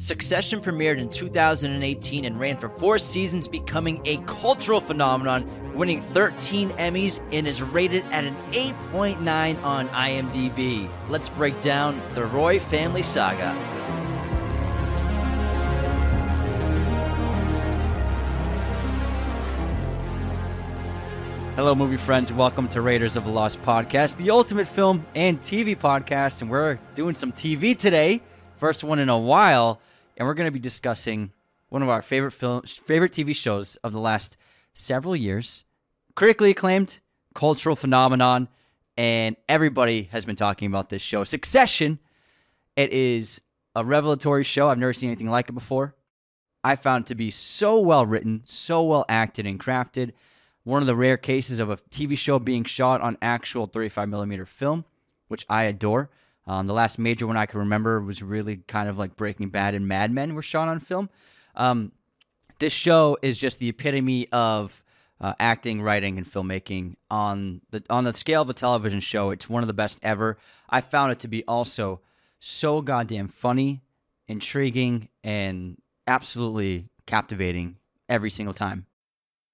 Succession premiered in 2018 and ran for four seasons, becoming a cultural phenomenon, winning 13 Emmys and is rated at an 8.9 on IMDb. Let's break down the Roy family saga. Hello, movie friends. Welcome to Raiders of the Lost podcast, the ultimate film and TV podcast. And we're doing some TV today, first one in a while. And we're going to be discussing one of our favorite film, favorite TV shows of the last several years, critically acclaimed, cultural phenomenon, and everybody has been talking about this show, Succession. It is a revelatory show. I've never seen anything like it before. I found it to be so well written, so well acted and crafted one of the rare cases of a TV show being shot on actual 35 millimeter film, which I adore. Um, the last major one I can remember was really kind of like Breaking Bad and Mad Men were shot on film. Um, this show is just the epitome of uh, acting, writing, and filmmaking on the on the scale of a television show. It's one of the best ever. I found it to be also so goddamn funny, intriguing, and absolutely captivating every single time.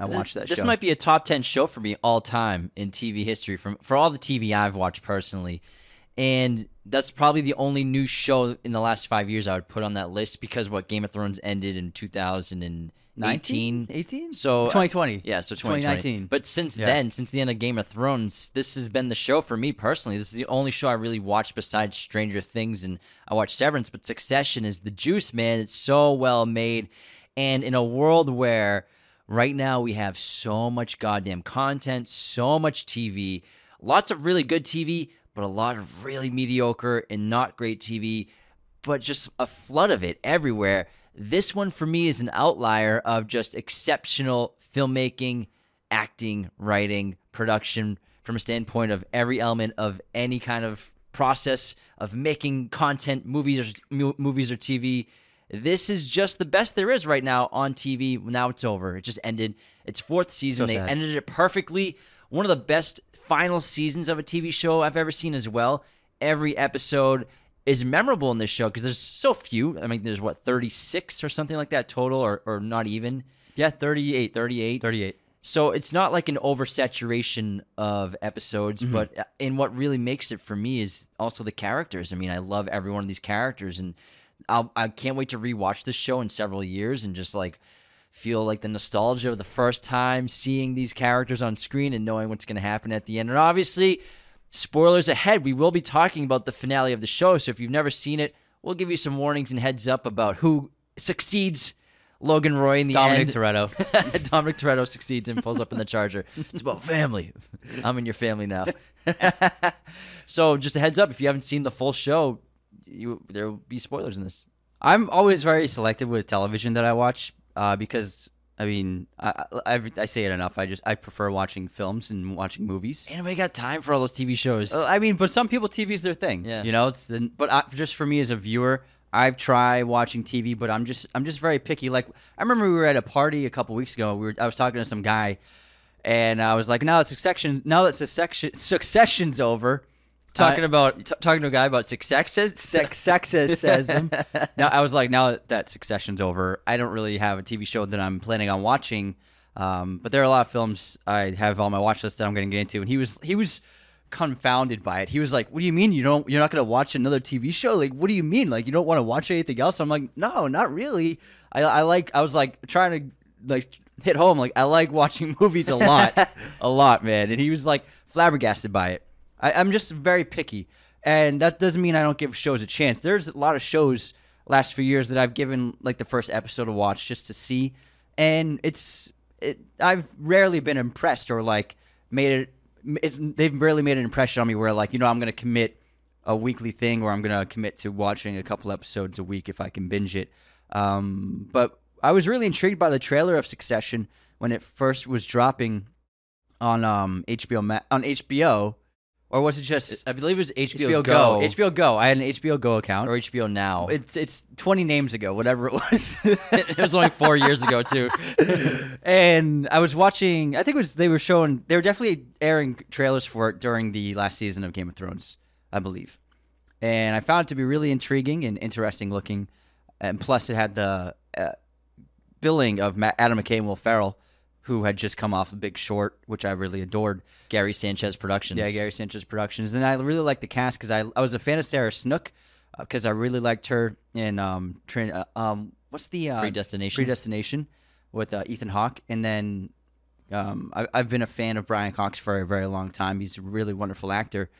I watched that. This show. might be a top ten show for me all time in TV history from for all the TV I've watched personally, and that's probably the only new show in the last five years I would put on that list because what Game of Thrones ended in 2019, 18, so uh, 2020, yeah, so 2019. But since yeah. then, since the end of Game of Thrones, this has been the show for me personally. This is the only show I really watched besides Stranger Things, and I watched Severance. But Succession is the juice, man. It's so well made, and in a world where Right now, we have so much goddamn content, so much TV, lots of really good TV, but a lot of really mediocre and not great TV, but just a flood of it everywhere. This one for me is an outlier of just exceptional filmmaking, acting, writing, production from a standpoint of every element of any kind of process of making content, movies or movies or TV this is just the best there is right now on TV. Now it's over. It just ended. Its fourth season. So they ended it perfectly. One of the best final seasons of a TV show I've ever seen as well. Every episode is memorable in this show because there's so few. I mean, there's what 36 or something like that total, or or not even. Yeah, 38, 38, 38. So it's not like an oversaturation of episodes, mm-hmm. but in what really makes it for me is also the characters. I mean, I love every one of these characters, and I'll, I can't wait to rewatch this show in several years and just like feel like the nostalgia of the first time seeing these characters on screen and knowing what's going to happen at the end. And obviously, spoilers ahead. We will be talking about the finale of the show. So if you've never seen it, we'll give you some warnings and heads up about who succeeds Logan Roy in the end Dominic end. Toretto. Dominic Toretto succeeds and pulls up in the charger. It's about family. I'm in your family now. so just a heads up, if you haven't seen the full show, you there will be spoilers in this. I'm always very selective with television that I watch uh, because I mean I, I, I say it enough. I just I prefer watching films and watching movies. Anybody got time for all those TV shows? Uh, I mean, but some people TV is their thing. Yeah, you know. It's the, but I, just for me as a viewer, I've tried watching TV, but I'm just I'm just very picky. Like I remember we were at a party a couple weeks ago. We were I was talking to some guy, and I was like, now that succession now that succession succession's over talking uh, about t- talking to a guy about successes sexism. now I was like, now that Succession's over, I don't really have a TV show that I'm planning on watching. Um, but there are a lot of films I have on my watch list that I'm going to get into, and he was he was confounded by it. He was like, "What do you mean you don't? You're not going to watch another TV show? Like, what do you mean? Like, you don't want to watch anything else?" I'm like, "No, not really. I, I like. I was like trying to like hit home. Like, I like watching movies a lot, a lot, man." And he was like flabbergasted by it. I, I'm just very picky, and that doesn't mean I don't give shows a chance. There's a lot of shows last few years that I've given like the first episode to watch just to see, and it's it. I've rarely been impressed or like made it. They've rarely made an impression on me where like you know I'm gonna commit a weekly thing or I'm gonna commit to watching a couple episodes a week if I can binge it. Um, but I was really intrigued by the trailer of Succession when it first was dropping on um, HBO on HBO, or was it just I believe it was HBO, HBO Go? HBO Go. I had an HBO Go account. or HBO Now. it's it's 20 names ago, whatever it was. it was only four years ago too. and I was watching. I think it was they were showing. They were definitely airing trailers for it during the last season of Game of Thrones, I believe. And I found it to be really intriguing and interesting looking. And plus, it had the uh, billing of Matt, Adam McKay and Will Ferrell, who had just come off The Big Short, which I really adored. Gary Sanchez Productions. Yeah, Gary Sanchez Productions, and I really liked the cast because I I was a fan of Sarah Snook because I really liked her in um train uh, um what's the uh, Predestination. Predestination with uh, Ethan Hawke, and then um I, I've been a fan of Brian Cox for a very long time. He's a really wonderful actor,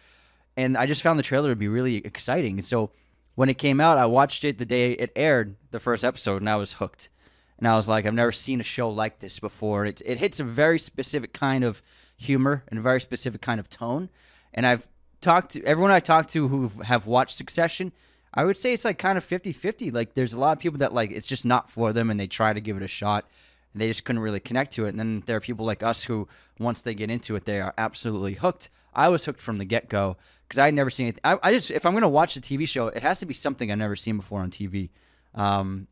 and I just found the trailer to be really exciting. And so when it came out, I watched it the day it aired, the first episode, and I was hooked. And I was like, I've never seen a show like this before. It it hits a very specific kind of humor and a very specific kind of tone. And I've talked to everyone I talked to who have watched Succession. I would say it's like kind of 50-50. Like there's a lot of people that like it's just not for them and they try to give it a shot and they just couldn't really connect to it. And then there are people like us who once they get into it, they are absolutely hooked. I was hooked from the get-go because I had never seen anything. I, I just if I'm going to watch a TV show, it has to be something I've never seen before on TV. Um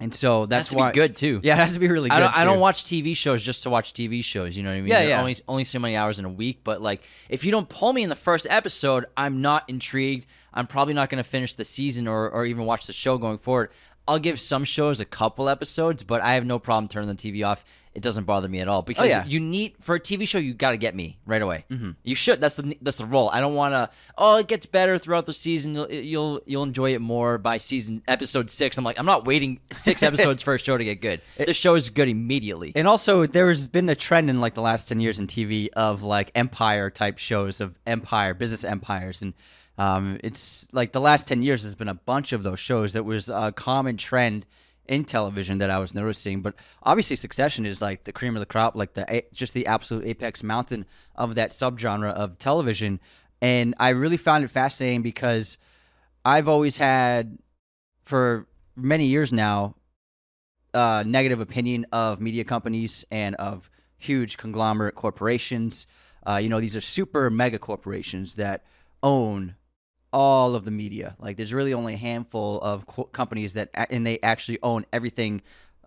and so that's why be good too. Yeah, it has to be really good. I don't, I don't watch TV shows just to watch TV shows. You know what I mean? Yeah, yeah. Only only so many hours in a week, but like if you don't pull me in the first episode, I'm not intrigued. I'm probably not going to finish the season or or even watch the show going forward. I'll give some shows a couple episodes, but I have no problem turning the TV off. It doesn't bother me at all because Oh, yeah. you need for a TV show you got to get me right away. Mm-hmm. You should. That's the that's the role. I don't want to. Oh, it gets better throughout the season. You'll, you'll you'll enjoy it more by season episode six. I'm like I'm not waiting six episodes for a show to get good. The show is good immediately. And also, there's been a trend in like the last ten years in TV of like empire type shows of empire business empires, and um, it's like the last ten years has been a bunch of those shows. That was a common trend in television that I was noticing. But obviously, Succession is like the cream of the crop, like the just the absolute apex mountain of that subgenre of television. And I really found it fascinating because I've always had for many years now uh, negative opinion of media companies and of huge conglomerate corporations. Uh, you know, these are super mega corporations that own all of the media. Like, there's really only a handful of co- companies that, and they actually own everything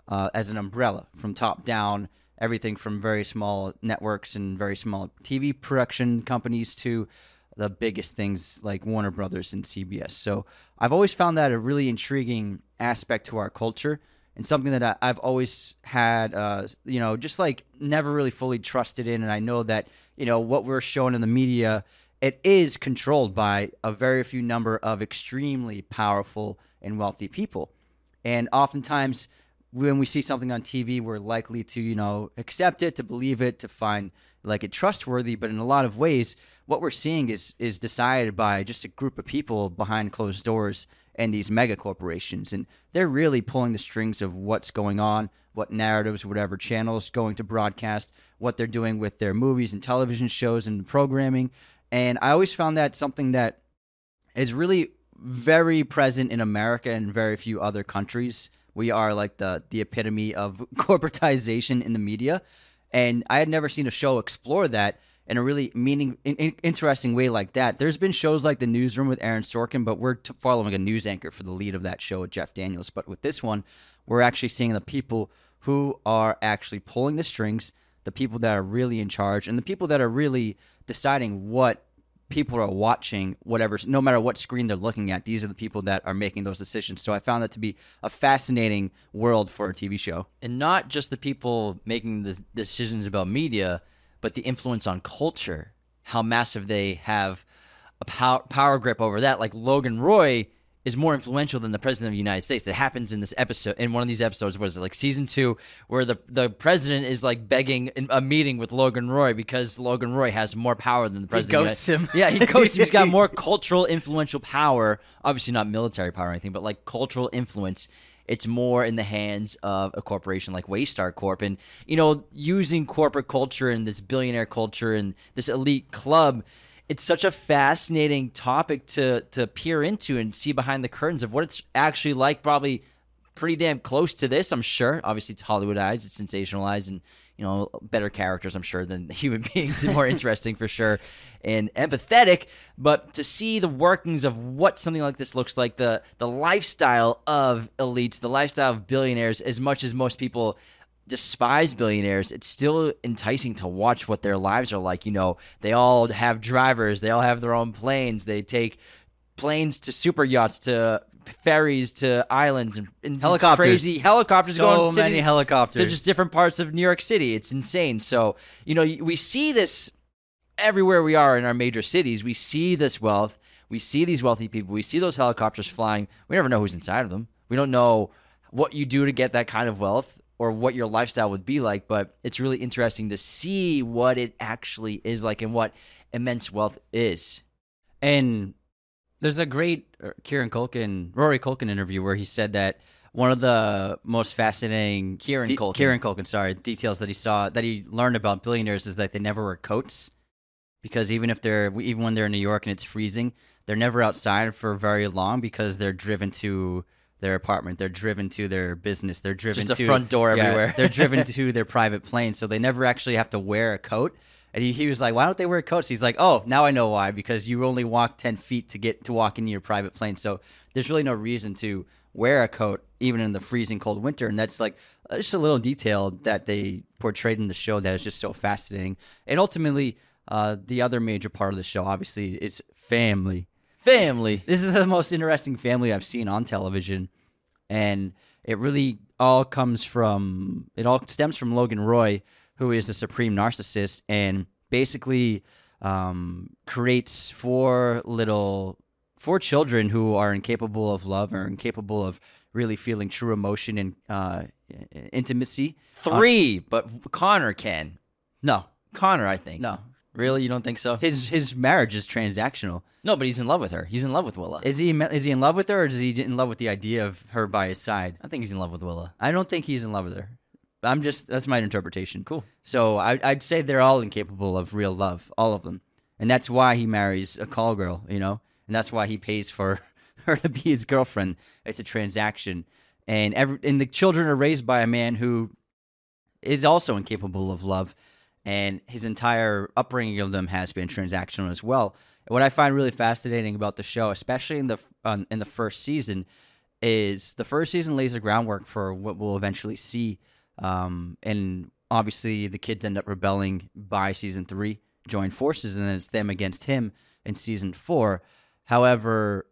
uh, as an umbrella from top down. Everything from very small networks and very small TV production companies to the biggest things like Warner Brothers and CBS. So I've always found that a really intriguing aspect to our culture and something that I, I've always had, uh, you know, just like never really fully trusted in. And I know that, you know, what we're shown in the media, it is controlled by a very few number of extremely powerful and wealthy people. And oftentimes, when we see something on TV, we're likely to, you know, accept it, to believe it, to find like it trustworthy. But in a lot of ways, what we're seeing is is decided by just a group of people behind closed doors and these mega corporations, and they're really pulling the strings of what's going on, what narratives, whatever channels going to broadcast, what they're doing with their movies and television shows and programming. And I always found that something that is really very present in America and very few other countries. We are like the the epitome of corporatization in the media, and I had never seen a show explore that in a really meaning in, in- interesting way like that. There's been shows like The Newsroom with Aaron Sorkin, but we're t- following a news anchor for the lead of that show Jeff Daniels. But with this one, we're actually seeing the people who are actually pulling the strings, the people that are really in charge, and the people that are really deciding what people are watching whatever no matter what screen they're looking at these are the people that are making those decisions so i found that to be a fascinating world for a tv show and not just the people making the decisions about media, but the influence on culture, how massive they have a power, power grip over that. Like Logan Roy is more influential than the president of the United States. That happens in this episode. In one of these episodes, was it like season two, where the the president is like begging in a meeting with Logan Roy because Logan Roy has more power than the president. the ghosts him. Yeah, he ghosts. him. He's got more cultural influential power. Obviously, not military power or anything, but like cultural influence it's more in the hands of a corporation like Waystar Corp. And, you know, using corporate culture and this billionaire culture and this elite club, it's such a fascinating topic to to peer into and see behind the curtains of what it's actually like probably pretty damn close to this, I'm sure. Obviously, it's Hollywoodized, it's sensationalized, and you know, better characters, I'm sure, than human beings, more interesting for sure, and empathetic. But to see the workings of what something like this looks like, the the lifestyle of elites, the lifestyle of billionaires, as much as most people despise billionaires, it's still enticing to watch what their lives are like. You know, they all have drivers, they all have their own planes, they take planes to super yachts to ferries to islands and, and helicopters. crazy helicopters so going many city, helicopters to just different parts of New York City. It's insane. So, you know, we see this everywhere we are in our major cities. We see this wealth. We see these wealthy people. We see those helicopters flying. We never know who's inside of them. We don't know what you do to get that kind of wealth or what your lifestyle would be like, but it's really interesting to see what it actually is like and what immense wealth is. And there's a great uh, Kieran Culkin, Rory Culkin interview where he said that one of the most fascinating Kieran de- Culkin. Kieran Culkin, sorry, details that he saw that he learned about billionaires is that they never wear coats because even if they're even when they're in New York and it's freezing, they're never outside for very long because they're driven to their apartment, they're driven to their business, they're driven Just to front door yeah, everywhere. they're driven to their private plane, so they never actually have to wear a coat. And he, he was like, "Why don't they wear coats?" He's like, "Oh, now I know why. Because you only walk ten feet to get to walk into your private plane. So there's really no reason to wear a coat even in the freezing cold winter." And that's like uh, just a little detail that they portrayed in the show that is just so fascinating. And ultimately, uh, the other major part of the show, obviously, is family. Family. This is the most interesting family I've seen on television, and it really all comes from it all stems from Logan Roy, who is a supreme narcissist and basically um, creates four little four children who are incapable of love or incapable of really feeling true emotion and uh, intimacy. Three, but Connor can. No, Connor, I think. no, Really? You don't think so? his his marriage is transactional. No, but he's in love with her. He's in love with Willa. Is he is he in love with her, or is he in love with the idea of her by his side? I think he's in love with Willa. I don't think he's in love with her. I'm just that's my interpretation. Cool. So I, I'd say they're all incapable of real love, all of them, and that's why he marries a call girl, you know, and that's why he pays for her to be his girlfriend. It's a transaction, and every and the children are raised by a man who is also incapable of love, and his entire upbringing of them has been transactional as well. What I find really fascinating about the show, especially in the um, in the first season, is the first season lays the groundwork for what we'll eventually see. Um, and obviously, the kids end up rebelling by season three, join forces, and then it's them against him in season four. However,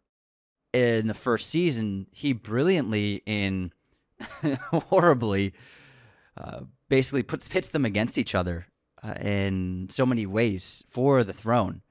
in the first season, he brilliantly and horribly uh, basically puts pits them against each other uh, in so many ways for the throne.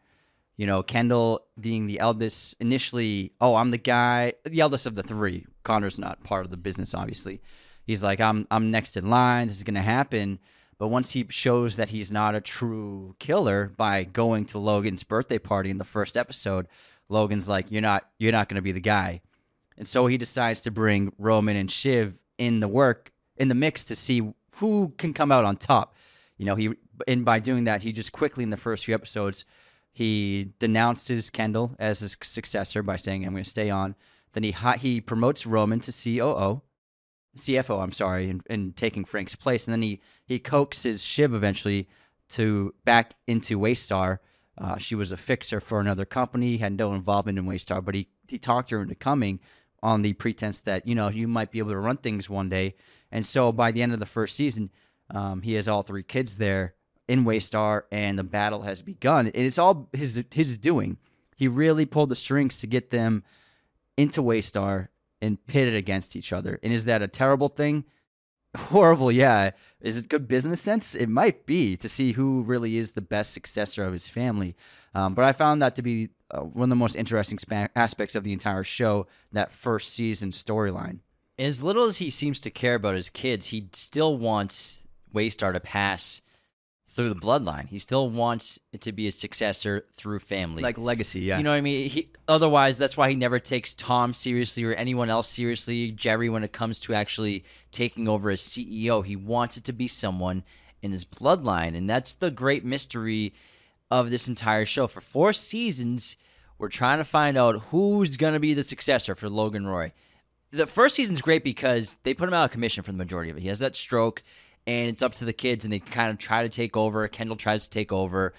You know, Kendall being the eldest initially, oh, I'm the guy, the eldest of the three. Connor's not part of the business, obviously. He's like, I'm I'm next in line. This is gonna happen. But once he shows that he's not a true killer by going to Logan's birthday party in the first episode, Logan's like, You're not you're not gonna be the guy. And so he decides to bring Roman and Shiv in the work in the mix to see who can come out on top. You know, he and by doing that, he just quickly in the first few episodes, he denounces Kendall as his successor by saying, "I'm going to stay on." Then he he promotes Roman to COO, CFO. I'm sorry, and, and taking Frank's place. And then he he coaxes Shiv eventually to back into Waystar. Uh, she was a fixer for another company, had no involvement in Waystar, but he he talked her into coming on the pretense that you know you might be able to run things one day. And so by the end of the first season, um, he has all three kids there in Waystar, and the battle has begun. And it's all his his doing. He really pulled the strings to get them into Waystar and pitted against each other. And is that a terrible thing? Horrible, yeah. Is it good business sense? It might be to see who really is the best successor of his family. Um, but I found that to be uh, one of the most interesting aspects of the entire show. That first season storyline. As little as he seems to care about his kids, he still wants Waystar to pass through the bloodline. He still wants it to be a successor through family. Like legacy, yeah. You know what I mean? He, otherwise, that's why he never takes Tom seriously or anyone else seriously. Jerry, when it comes to actually taking over as CEO, he wants it to be someone in his bloodline, and that's the great mystery of this entire show. For four seasons, we're trying to find out who's going to be the successor for Logan Roy. the first season's great because they put him out of commission for the majority of it. He has that stroke, and it's up to the kids, and they kind of try to take over. Kendall tries to take over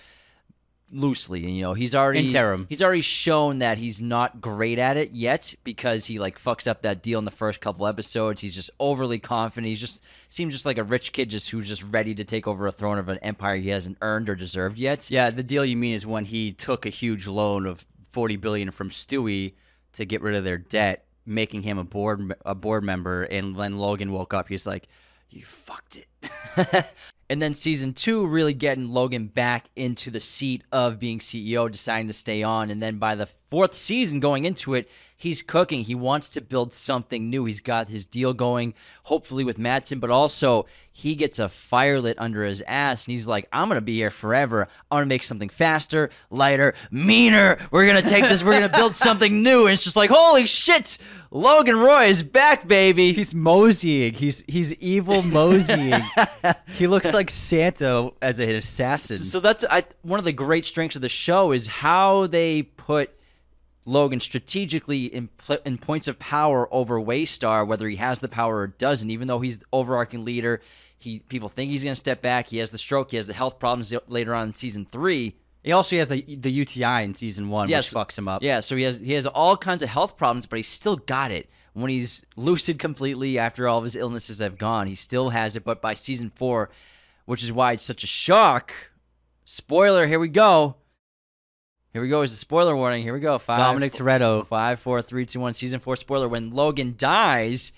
loosely and you know he's already Interim. he's already shown that he's not great at it yet because he like fucks up that deal in the first couple episodes he's just overly confident He just seems just like a rich kid just who's just ready to take over a throne of an empire he hasn't earned or deserved yet Yeah, the deal you mean is when he took a huge loan of forty billion from Stewy to get rid of their debt, making him a board a board member. And when Logan woke up, he's like, "You fucked it." and then season two really getting Logan back into the seat of being CEO, deciding to stay on. And then by the fourth season going into it, he's cooking. He wants to build something new. He's got his deal going, hopefully with Matsson, but also he gets a fire lit under his ass and he's like, I'm going to be here forever. I'm to make something faster, lighter, meaner. We're going to take this, we're going to build something new. And it's just like, holy shit, Logan Roy is back, baby. He's moseying. He's he's evil moseying. he looks like Santa as an assassin. So that's I, one of the great strengths of the show is how they put Logan strategically in, in points of power over Waystar, whether he has the power or doesn't. Even though he's the overarching leader, he people think he's going to step back. He has the stroke. He has the health problems later on in season three. He also has the the UTI in season one, Yes. which fucks him up. Yeah, so he has he has all kinds of health problems, but he's still got it. When he's lucid completely after all of his illnesses have gone, he still has it. But by season four, which is why it's such a shock. Spoiler, here we go. Here we go. Is the spoiler warning? Here we go. Five, Dominic Toretto. Five, four, three, two, one. Season four spoiler. When Logan dies,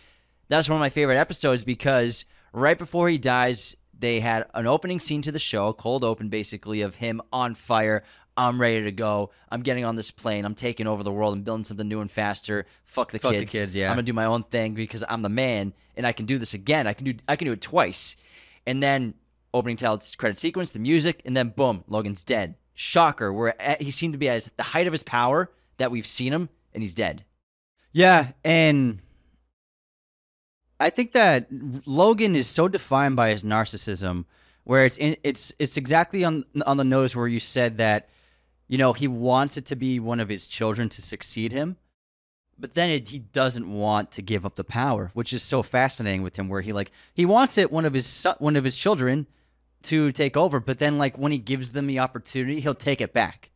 that's one of my favorite episodes because right before he dies, they had an opening scene to the show, cold open basically, of him on fire. I'm ready to go. I'm getting on this plane. I'm taking over the world. I'm building something new and faster. Fuck the Fuck the kids. kids, yeah. I'm gonna do my own thing because I'm the man, and I can do this again. I can do. I can do it twice, and then opening title credit sequence, the music, and then boom, Logan's dead. Shocker. Where he seemed to be at the height of his power that we've seen him, and he's dead. Yeah, and I think that Logan is so defined by his narcissism, where it's in, it's it's exactly on on the nose where you said that, you know, he wants it to be one of his children to succeed him, but then it, he doesn't want to give up the power, which is so fascinating with him. Where he like he wants it one of his one of his children to take over, but then like when he gives them the opportunity, he'll take it back.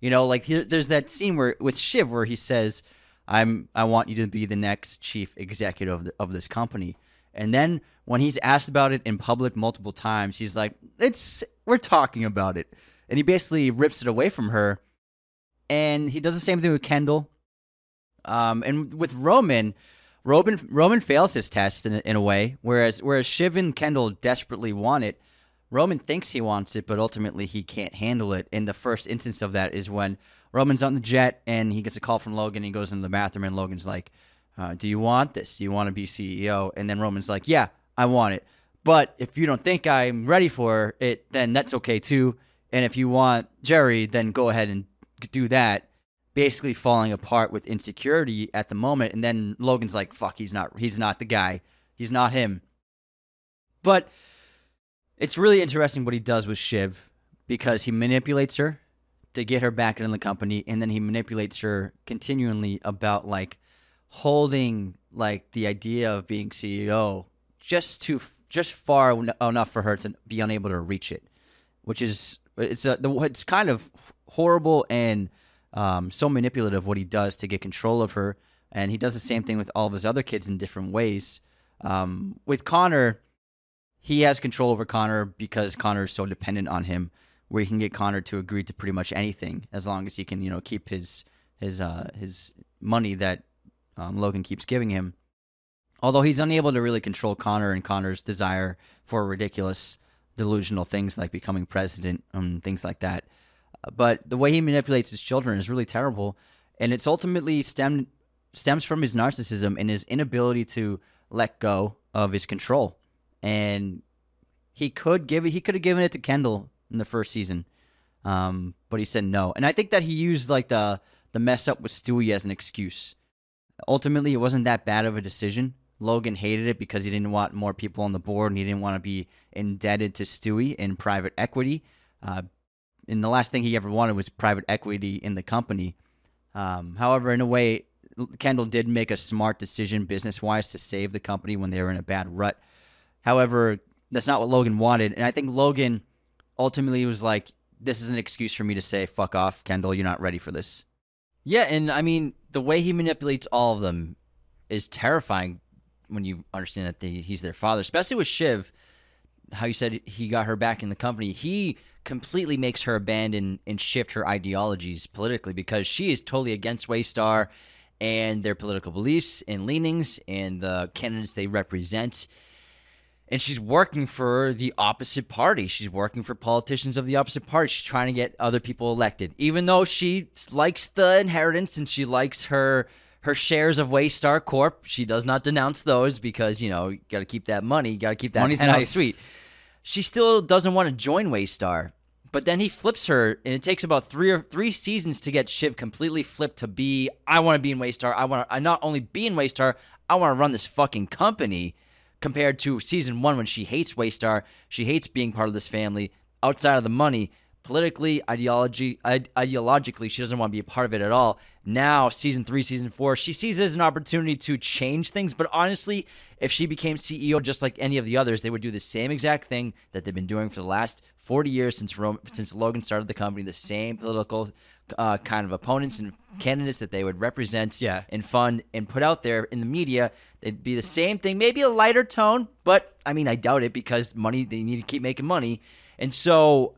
You know, like here, there's that scene where with Shiv where he says, "I'm I want you to be the next chief executive of, the, of this company," and then when he's asked about it in public multiple times, he's like, "It's we're talking about it," and he basically rips it away from her. And he does the same thing with Kendall. Um, and with Roman, Roman Roman fails his test in in a way, whereas whereas Shiv and Kendall desperately want it. Roman thinks he wants it, but ultimately he can't handle it. And the first instance of that is when Roman's on the jet and he gets a call from Logan. He goes into the bathroom and Logan's like, uh, "Do you want this? Do you want to be CEO?" And then Roman's like, "Yeah, I want it. But if you don't think I'm ready for it, then that's okay too. And if you want Jerry, then go ahead and do that." Basically falling apart with insecurity at the moment. And then Logan's like, "Fuck, he's not. He's not the guy. He's not him." But it's really interesting what he does with Shiv because he manipulates her to get her back in the company, and then he manipulates her continually about like holding like the idea of being CEO just too just far en- enough for her to be unable to reach it, which is it's a, it's kind of horrible and um, so manipulative what he does to get control of her, and he does the same thing with all of his other kids in different ways. Um, with Connor, he has control over Connor because Connor is so dependent on him, where he can get Connor to agree to pretty much anything as long as he can, you know, keep his his uh, his money that um, Logan keeps giving him. Although he's unable to really control Connor and Connor's desire for ridiculous, delusional things like becoming president and things like that. But the way he manipulates his children is really terrible, and it's ultimately stemmed stems from his narcissism and his inability to let go of his control and he could give it. He could have given it to Kendall in the first season, um, but he said no. And I think that he used like the the mess up with Stewy as an excuse. Ultimately, it wasn't that bad of a decision. Logan hated it because he didn't want more people on the board, and he didn't want to be indebted to Stewy in private equity. Uh, and the last thing he ever wanted was private equity in the company. Um, however, in a way, Kendall did make a smart decision business wise to save the company when they were in a bad rut. However, that's not what Logan wanted. And I think Logan ultimately was like, this is an excuse for me to say, fuck off, Kendall, you're not ready for this. Yeah, and I mean, the way he manipulates all of them is terrifying when you understand that he's their father, especially with Shiv. How you said he got her back in the company. He completely makes her abandon and shift her ideologies politically because she is totally against Waystar and their political beliefs and leanings and the candidates they represent and she's working for the opposite party. She's working for politicians of the opposite party. She's trying to get other people elected, even though she likes the inheritance and she likes her her shares of Waystar Corp. She does not denounce those because you know you got to keep that money, you got to keep that Money's nice. suite. She still doesn't want to join Waystar, but then he flips her, and it takes about three or three seasons to get Shiv completely flipped to be. I want to be in Waystar. I want to. I not only be in Waystar. I want to run this fucking company compared to season one when she hates Waystar, she hates being part of this family. Outside of the money, politically, ideology, ideologically, she doesn't want to be a part of it at all. Now, season three, season four, she sees it as an opportunity to change things. But honestly, if she became CEO just like any of the others, they would do the same exact thing that they've been doing for the last 40 years since Rome, since Logan started the company. The same political uh, kind of opponents and candidates that they would represent Yeah. and fund and put out there in the media. It'd be the same thing, maybe a lighter tone, but I mean, I doubt it because money they need to keep making money, and so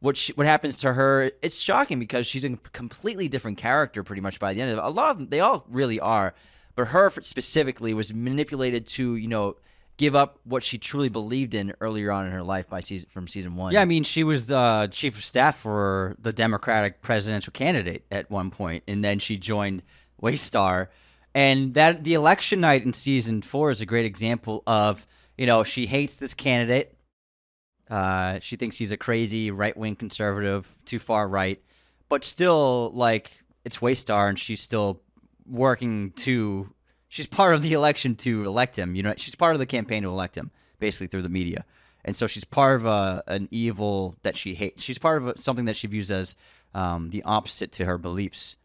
what she, what happens to her? It's shocking because she's a completely different character pretty much by the end of it. A lot of them, they all really are, but her specifically was manipulated to you know give up what she truly believed in earlier on in her life by season from season one. Yeah, I mean, she was the chief of staff for the Democratic presidential candidate at one point, and then she joined Waystar. And that the election night in season four is a great example of you know she hates this candidate. Uh, she thinks he's a crazy right wing conservative, too far right, but still like it's Waystar, and she's still working to. She's part of the election to elect him. You know, she's part of the campaign to elect him, basically through the media and so she's part of a, an evil that she hates. She's part of a, something that she views as um, the opposite to her beliefs.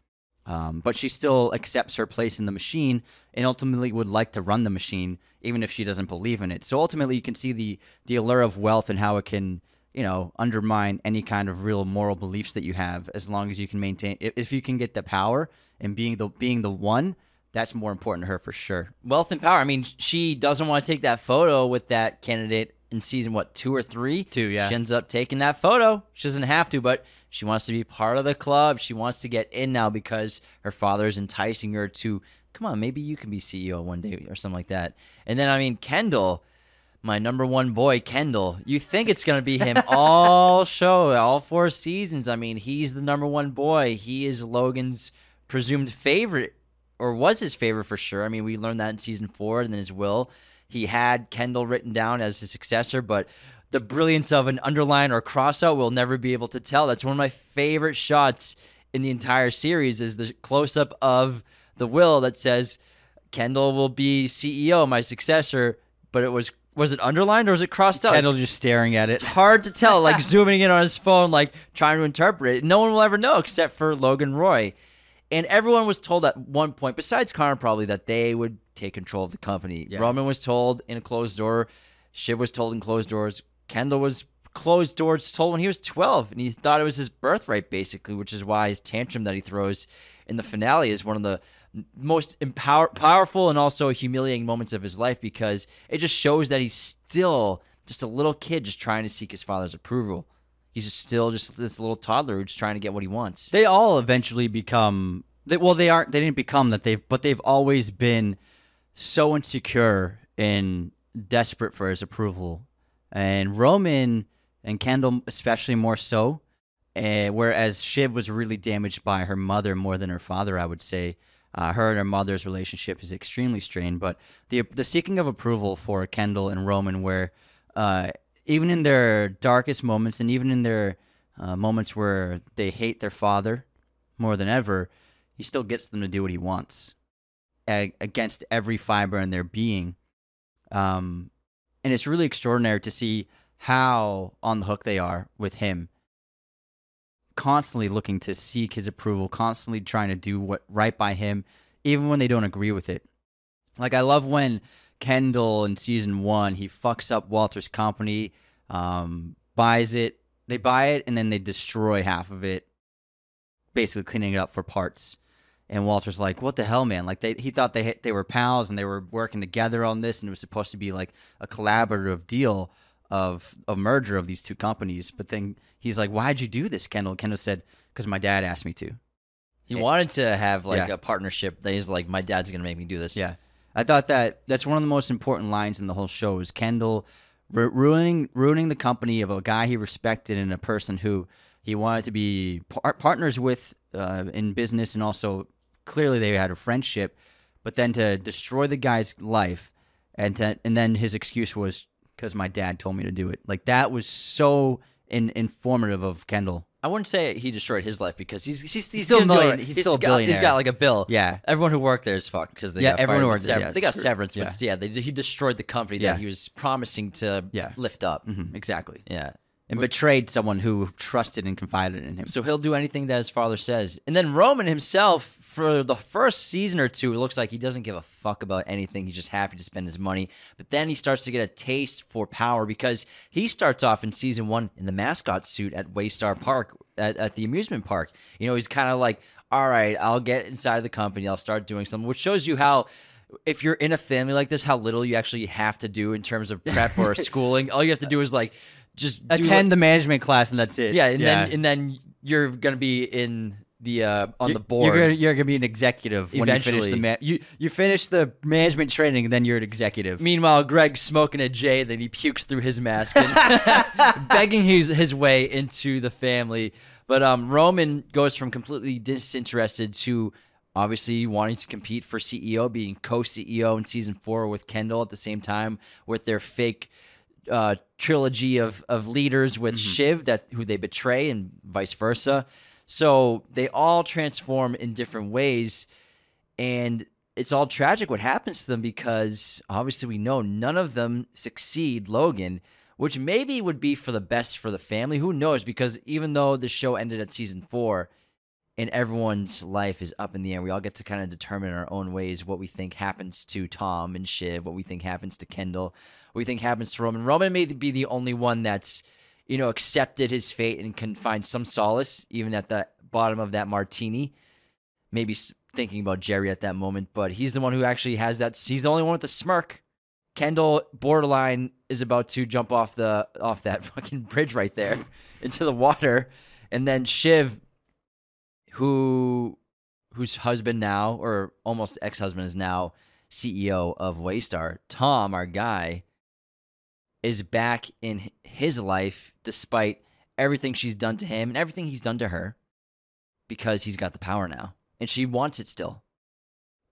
Um, but she still accepts her place in the machine and ultimately would like to run the machine, even if she doesn't believe in it. So ultimately, you can see the the allure of wealth and how it can, you know, undermine any kind of real moral beliefs that you have, as long as you can maintain. If, if you can get the power and being the being the one, that's more important to her for sure. wealth and power. I mean, she doesn't want to take that photo with that candidate in season what two or three. Two, yeah. She ends up taking that photo. She doesn't have to, but she wants to be part of the club. She wants to get in now because her father is enticing her to come on, maybe you can be CEO one day or something like that. And then I mean, Kendall. My number one boy, Kendall. You think it's going to be him all show, all four seasons. I mean, he's the number one boy. He is Logan's presumed favorite or was his favorite for sure. I mean, we learned that in season four, and then his will. He had Kendall written down as his successor, but the brilliance of an underline or crossout we'll never be able to tell. That's one of my favorite shots in the entire series is the close up of the will that says Kendall will be CEO, my successor, but it was was it underlined or was it crossed out? Kendall just staring at it. It's hard to tell, like zooming in on his phone, like trying to interpret it. No one will ever know except for Logan Roy. And everyone was told at one point, besides Connor probably, that they would take control of the company. Yeah. Roman was told in a closed door. Shiv was told in closed doors. Kendall was closed doors told when he was 12, and he thought it was his birthright, basically, which is why his tantrum that he throws in the finale is one of the most empower- powerful and also humiliating moments of his life because it just shows that he's still just a little kid just trying to seek his father's approval. He's still just this little toddler who's trying to get what he wants. They all eventually become. They, well, they aren't. They didn't become that. They've, but they've always been so insecure and desperate for his approval. And Roman and Kendall, especially more so. Uh, whereas Shiv was really damaged by her mother more than her father, I would say. Uh, her and her mother's relationship is extremely strained. But the the seeking of approval for Kendall and Roman, where uh, even in their darkest moments and even in their uh, moments where they hate their father more than ever, he still gets them to do what he wants a- against every fiber in their being. Um, and it's really extraordinary to see how on the hook they are with him constantly looking to seek his approval constantly trying to do what right by him even when they don't agree with it. Like I love when Kendall in season one he fucks up Walter's company, um, buys it, they buy it, and then they destroy half of it, basically cleaning it up for parts. And Walter's like, "What the hell, man? Like they he thought they they were pals and they were working together on this, and it was supposed to be like a collaborative deal of a merger of these two companies." But then he's like, "Why'd you do this, Kendall?" Kendall said, "Because my dad asked me to." He wanted to have like Yeah. a partnership. That he's like, my dad's gonna make me do this. Yeah, I thought that that's one of the most important lines in the whole show is Kendall ru- ruining ruining the company of a guy he respected and a person who he wanted to be par- partners with uh, in business and also clearly they had a friendship, but then to destroy the guy's life and to, and then his excuse was because my dad told me to do it. Like that was so in, informative of Kendall. I wouldn't say he destroyed his life because he's he's, he's, still a million- he's still a got, billionaire. He's got like a bill. Yeah. Everyone who worked there is fucked because they Yeah, got everyone who worked there, yeah, they got severance, yeah. but yeah, they, he destroyed the company Yeah. that he was promising to Yeah. lift up. hmm exactly. Yeah. And betrayed someone who trusted and confided in him. So he'll do anything that his father says. And then Roman himself, for the first season or two, it looks like he doesn't give a fuck about anything. He's just happy to spend his money. But then he starts to get a taste for power because he starts off in season one in the mascot suit at Waystar Park, at, at the amusement park. You know, he's kind of like, all right, I'll get inside the company, I'll start doing something, which shows you how. If you're in a family like this, how little you actually have to do in terms of prep or schooling. All you have to do is like just do, like- attend the management class and that's it. yeah, and then and then you're gonna be in the uh on You- the board. You're gonna, you're gonna be an executive when you finish Eventually. the you you finish the management training, and then you're an executive. Meanwhile, Greg's smoking a J, then he pukes through his mask and begging his his way into the family. But um, Roman goes from completely disinterested to obviously wanting to compete for CEO, being co-CEO in season four with Kendall at the same time with their fake uh, trilogy of of leaders with Shiv that who they betray and vice versa. So they all transform in different ways, and it's all tragic what happens to them because obviously we know none of them succeed Logan, which maybe would be for the best for the family. Who knows? Because even though the show ended at season four, and everyone's life is up in the air. We all get to kind of determine in our own ways what we think happens to Tom and Shiv, what we think happens to Kendall, what we think happens to Roman. Roman may be the only one that's, you know, accepted his fate and can find some solace even at the bottom of that martini. Maybe thinking about Jerry at that moment, but he's the one who actually has that. He's the only one with the smirk. Kendall borderline is about to jump off the off that fucking bridge right there into the water, and then Shiv who whose husband now or almost ex-husband is now CEO of Waystar, Tom, our guy, is back in his life despite everything she's done to him and everything he's done to her because he's got the power now and she wants it still.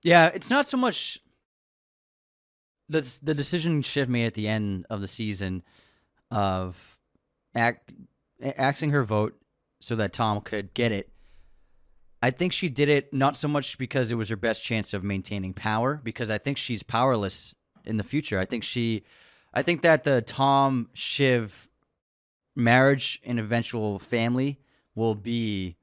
Yeah, it's not so much the the decision Shiv made at the end of the season of act, axing her vote so that Tom could get it. I think she did it not so much because it was her best chance of maintaining power, because I think she's powerless in the future. I think she, I think that the Tom Shiv marriage and eventual family will be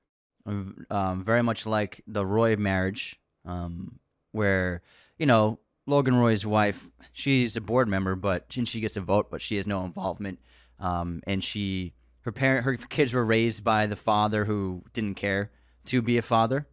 um, very much like the Roy marriage, um, where you know Logan Roy's wife, she's a board member, but and she gets a vote, but she has no involvement. Um, and she, her parent, her kids were raised by the father who didn't care to be a father,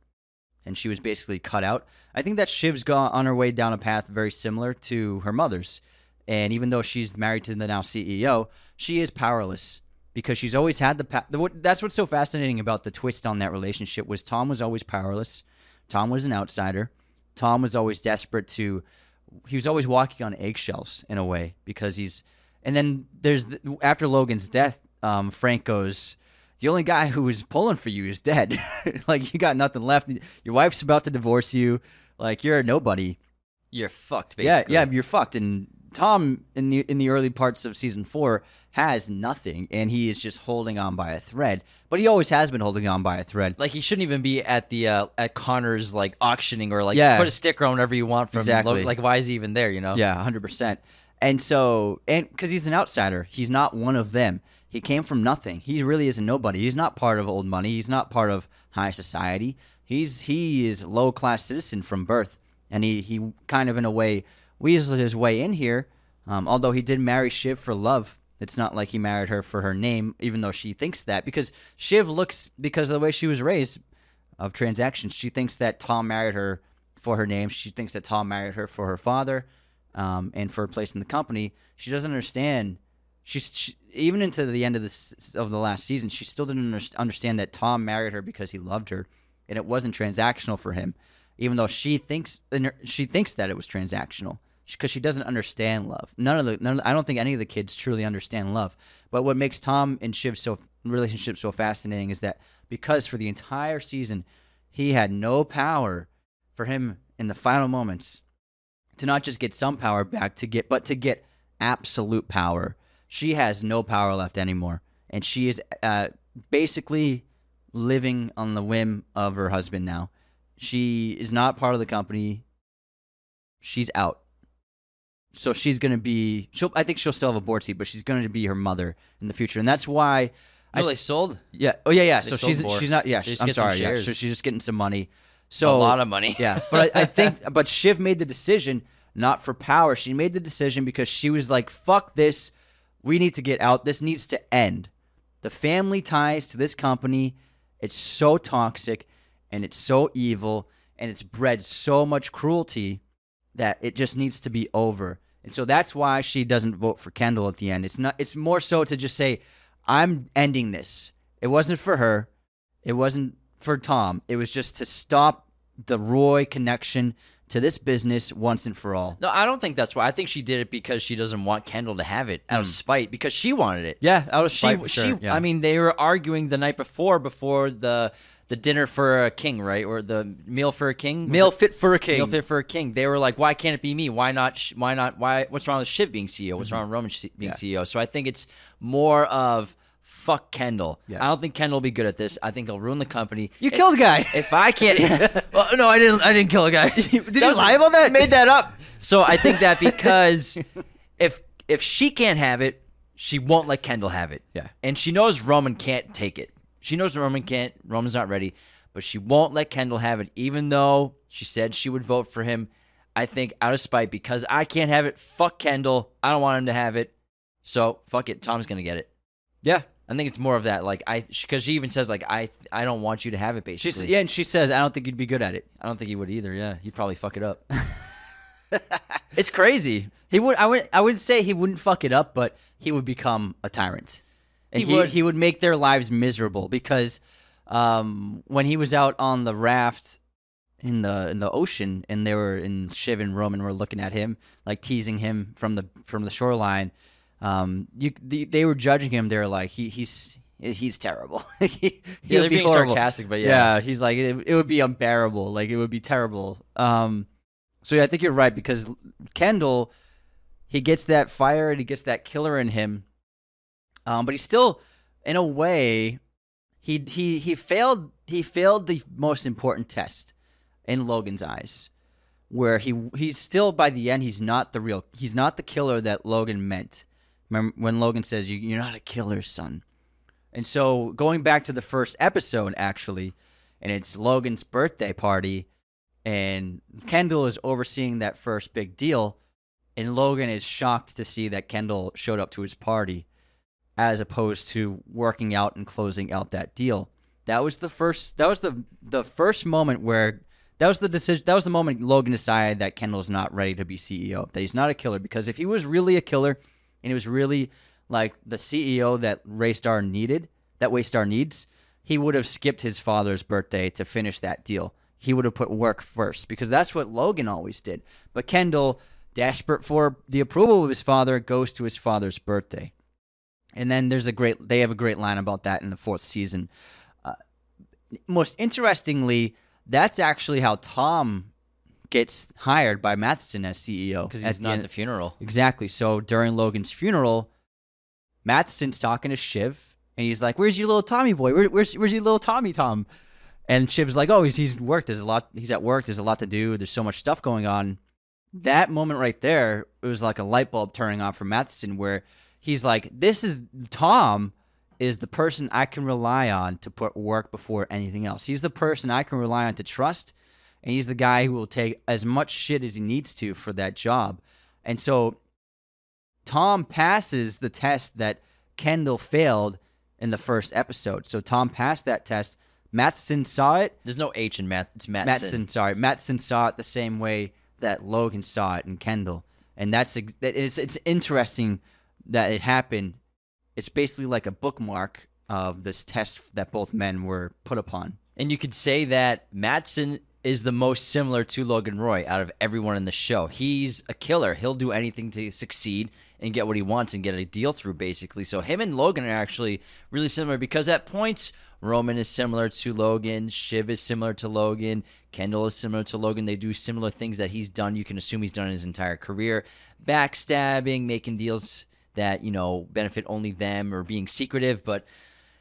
and she was basically cut out. I think that Shiv's gone on her way down a path very similar to her mother's. And even though she's married to the now CEO, she is powerless because she's always had the, pa- the that's what's so fascinating about the twist on that relationship was Tom was always powerless. Tom was an outsider. Tom was always desperate to he was always walking on eggshells in a way because he's and then there's the, after Logan's death um, Frank goes the only guy who was pulling for you is dead like you got nothing left your wife's about to divorce you like you're a nobody You're fucked basically. yeah, yeah, you're fucked. And Tom in the in the early parts of season four has nothing, and he is just holding on by a thread. But he always has been holding on by a thread. Like he shouldn't even be at the uh, at Connor's like auctioning or like Yeah. put a sticker on whatever you want from Exactly. Lo- like why is he even there, you know? Yeah, hundred percent. And so, and because he's an outsider, he's not one of them. He came from nothing. He really is a nobody. He's not part of old money. He's not part of high society. He's he is low class citizen from birth, and he he kind of in a way weaseled his way in here. Um, although he did marry Shiv for love, it's not like he married her for her name, even though she thinks that because Shiv looks because of the way she was raised of transactions. She thinks that Tom married her for her name. She thinks that Tom married her for her father um, and for a place in the company. She doesn't understand. She's she, even into the end of this of the last season. She still didn't understand that Tom married her because he loved her, and it wasn't transactional for him. Even though she thinks she thinks that it was transactional because she doesn't understand love. None of the none of, I don't think any of the kids truly understand love. But what makes Tom and Shiv so relationship so fascinating is that because for the entire season he had no power for him in the final moments to not just get some power back to get but to get absolute power. She has no power left anymore and she is uh, basically living on the whim of her husband now. She is not part of the company. She's out so she's going to be. She'll. I think she'll still have a board seat, but she's going to be her mother in the future, and that's why. No, I, they sold. Yeah. Oh yeah, yeah. They so she's she's not. Yeah. I'm sorry. Yeah. So she's just getting some money. So a lot of money. yeah. But I, I think. But Shiv made the decision not for power. She made the decision because she was like, "Fuck this. We need to get out. This needs to end. The family ties to this company. It's so toxic, and it's so evil, and it's bred so much cruelty." that it just needs to be over. And so that's why she doesn't vote for Kendall at the end. It's not it's more so to just say I'm ending this. It wasn't for her. It wasn't for Tom. It was just to stop the Roy connection to this business once and for all. No, I don't think that's why. I think she did it because she doesn't want Kendall to have it out mm. of spite because she wanted it. Yeah, out of spite. She, sure. she yeah. I mean, they were arguing the night before before the the dinner for a king, right, or the meal for a king, meal fit for a king, meal fit for a king. They were like, why can't it be me? Why not? Why not? Why? What's wrong with Shiv being CEO? What's mm-hmm. wrong with Roman being yeah. CEO? So I think it's more of fuck Kendall. Yeah. I don't think Kendall will be good at this. I think he'll ruin the company. You if, killed a guy. If I can't, well, no, I didn't. I didn't kill a guy. Did you lie about that? Made that up. So I think that because if if she can't have it, she won't let Kendall have it. Yeah, and she knows Roman can't take it. She knows Roman can't. Roman's not ready but she won't let Kendall have it, even though she said she would vote for him. I think out of spite because I can't have it. Fuck Kendall. I don't want him to have it. So fuck it. Tom's gonna get it. Yeah, I think it's more of that. Like I, because she even says like I, I don't want you to have it. Basically, She's, yeah, and she says I don't think you'd be good at it. I don't think he would either. Yeah, he'd probably fuck it up. it's crazy. He would. I would. I would say he wouldn't fuck it up, but he would become a tyrant, and he, he would. He would make their lives miserable because um, when he was out on the raft in the in the ocean, and they were in Shiv and Roman were looking at him, like teasing him from the from the shoreline. Um, you the, they were judging him. They're like, he he's he's terrible. he, yeah, they're being horrible. sarcastic, but yeah, yeah, he's like it, it would be unbearable. Like it would be terrible. Um, so yeah, I think you're right because Kendall, he gets that fire and he gets that killer in him. Um, but he's still, in a way, he he he failed he failed the most important test in Logan's eyes where he he's still by the end he's not the real he's not the killer that Logan meant. Remember when Logan says you, you're not a killer, son. And so going back to the first episode actually, and it's Logan's birthday party and Kendall is overseeing that first big deal and Logan is shocked to see that Kendall showed up to his party as opposed to working out and closing out that deal. That was the first that was the the first moment where that was the decision that was the moment Logan decided that Kendall's not ready to be CEO, that he's not a killer because if he was really a killer and he was really like the CEO that Waystar needed, that Waystar needs, he would have skipped his father's birthday to finish that deal. He would have put work first because that's what Logan always did. But Kendall, desperate for the approval of his father, goes to his father's birthday. And then there's a great they have a great line about that in the fourth season. Uh, most interestingly, that's actually how Tom gets hired by Matheson as CEO because he's not the, the funeral. Exactly. So during Logan's funeral, Matheson's talking to Shiv, and he's like, "Where's your little Tommy boy? Where, where's where's your little Tommy Tom?" And Shiv's like, "Oh, he's he's worked. There's a lot. He's at work. There's a lot to do. There's so much stuff going on." That moment right there, it was like a light bulb turning on for Matheson, where he's like, this is Tom is the person I can rely on to put work before anything else. He's the person I can rely on to trust, and he's the guy who will take as much shit as he needs to for that job. And so Tom passes the test that Kendall failed in the first episode. So Tom passed that test. Matheson saw it. There's no H in math. It's Matsson. Matsson, sorry. Matheson saw it the same way that Logan saw it in Kendall. And that's it's it's interesting that it happened. It's basically like a bookmark of this test that both men were put upon. And you could say that Matheson is the most similar to Logan Roy out of everyone in the show. He's a killer. He'll do anything to succeed and get what he wants and get a deal through, basically. So him and Logan are actually really similar because at points, Roman is similar to Logan, Shiv is similar to Logan, Kendall is similar to Logan. They do similar things that he's done. You can assume he's done in his entire career backstabbing, making deals that, you know, benefit only them or being secretive. But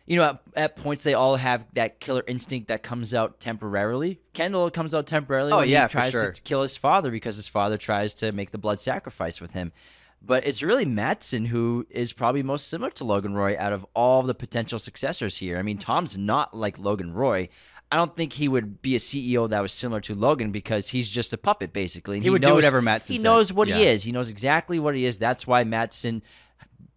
you know, at, at, points they all have that killer instinct that comes out temporarily. Kendall comes out temporarily. Oh yeah, he tries sure. to kill his father because his father tries to make the blood sacrifice with him. But it's really Matheson who is probably most similar to Logan Roy out of all the potential successors here. I mean, Tom's not like Logan Roy. I don't think he would be a CEO that was similar to Logan because he's just a puppet, basically. he, he would knows, do whatever Matheson He says. knows what yeah. he is. He knows exactly what he is. That's why Matheson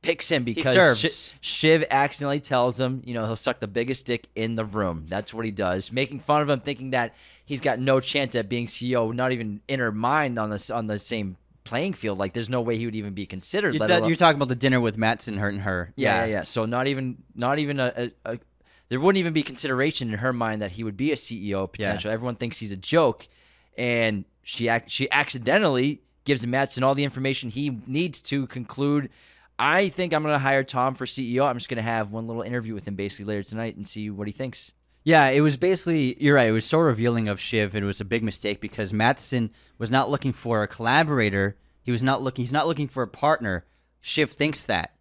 picks him because Sh- Shiv accidentally tells him, you know, he'll suck the biggest dick in the room. That's what he does, making fun of him, thinking that he's got no chance at being CEO, not even in her mind on this on the same playing field. Like, there's no way he would even be considered. You're, you're talking about the dinner with Matheson hurting her. Yeah, yeah, yeah. So not even, not even a, a, a, there wouldn't even be consideration in her mind that he would be a CEO potential. Yeah. Everyone thinks he's a joke, and she she accidentally gives Matheson all the information he needs to conclude I think I'm going to hire Tom for CEO. I'm just going to have one little interview with him basically later tonight and see what he thinks. Yeah, it was basically you're right. It was so revealing of Shiv. And it was a big mistake because Matheson was not looking for a collaborator. He was not looking. He's not looking for a partner. Shiv thinks that.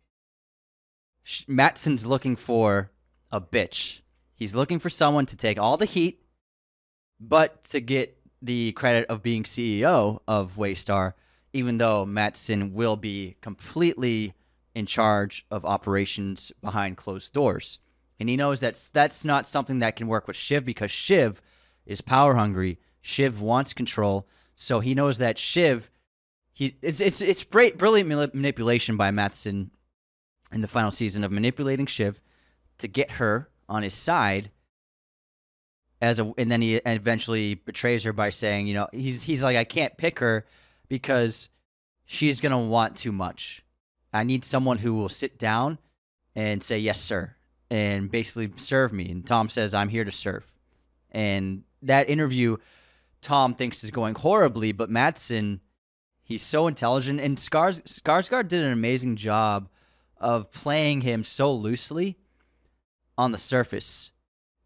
Matheson's looking for a bitch. He's looking for someone to take all the heat, but to get the credit of being CEO of Waystar, even though Matheson will be completely in charge of operations behind closed doors. And he knows that's that's not something that can work with Shiv because Shiv is power hungry. Shiv wants control, so he knows that Shiv he it's it's it's great brilliant manipulation by Matheson in the final season of manipulating Shiv to get her on his side as a and then he eventually betrays her by saying, you know, he's he's like I can't pick her because she's to want too much. I need someone who will sit down and say, yes, sir, and basically serve me. And Tom says, I'm here to serve. And that interview, Tom thinks is going horribly, but Matheson, he's so intelligent. And Skars- Skarsgård did an amazing job of playing him so loosely on the surface.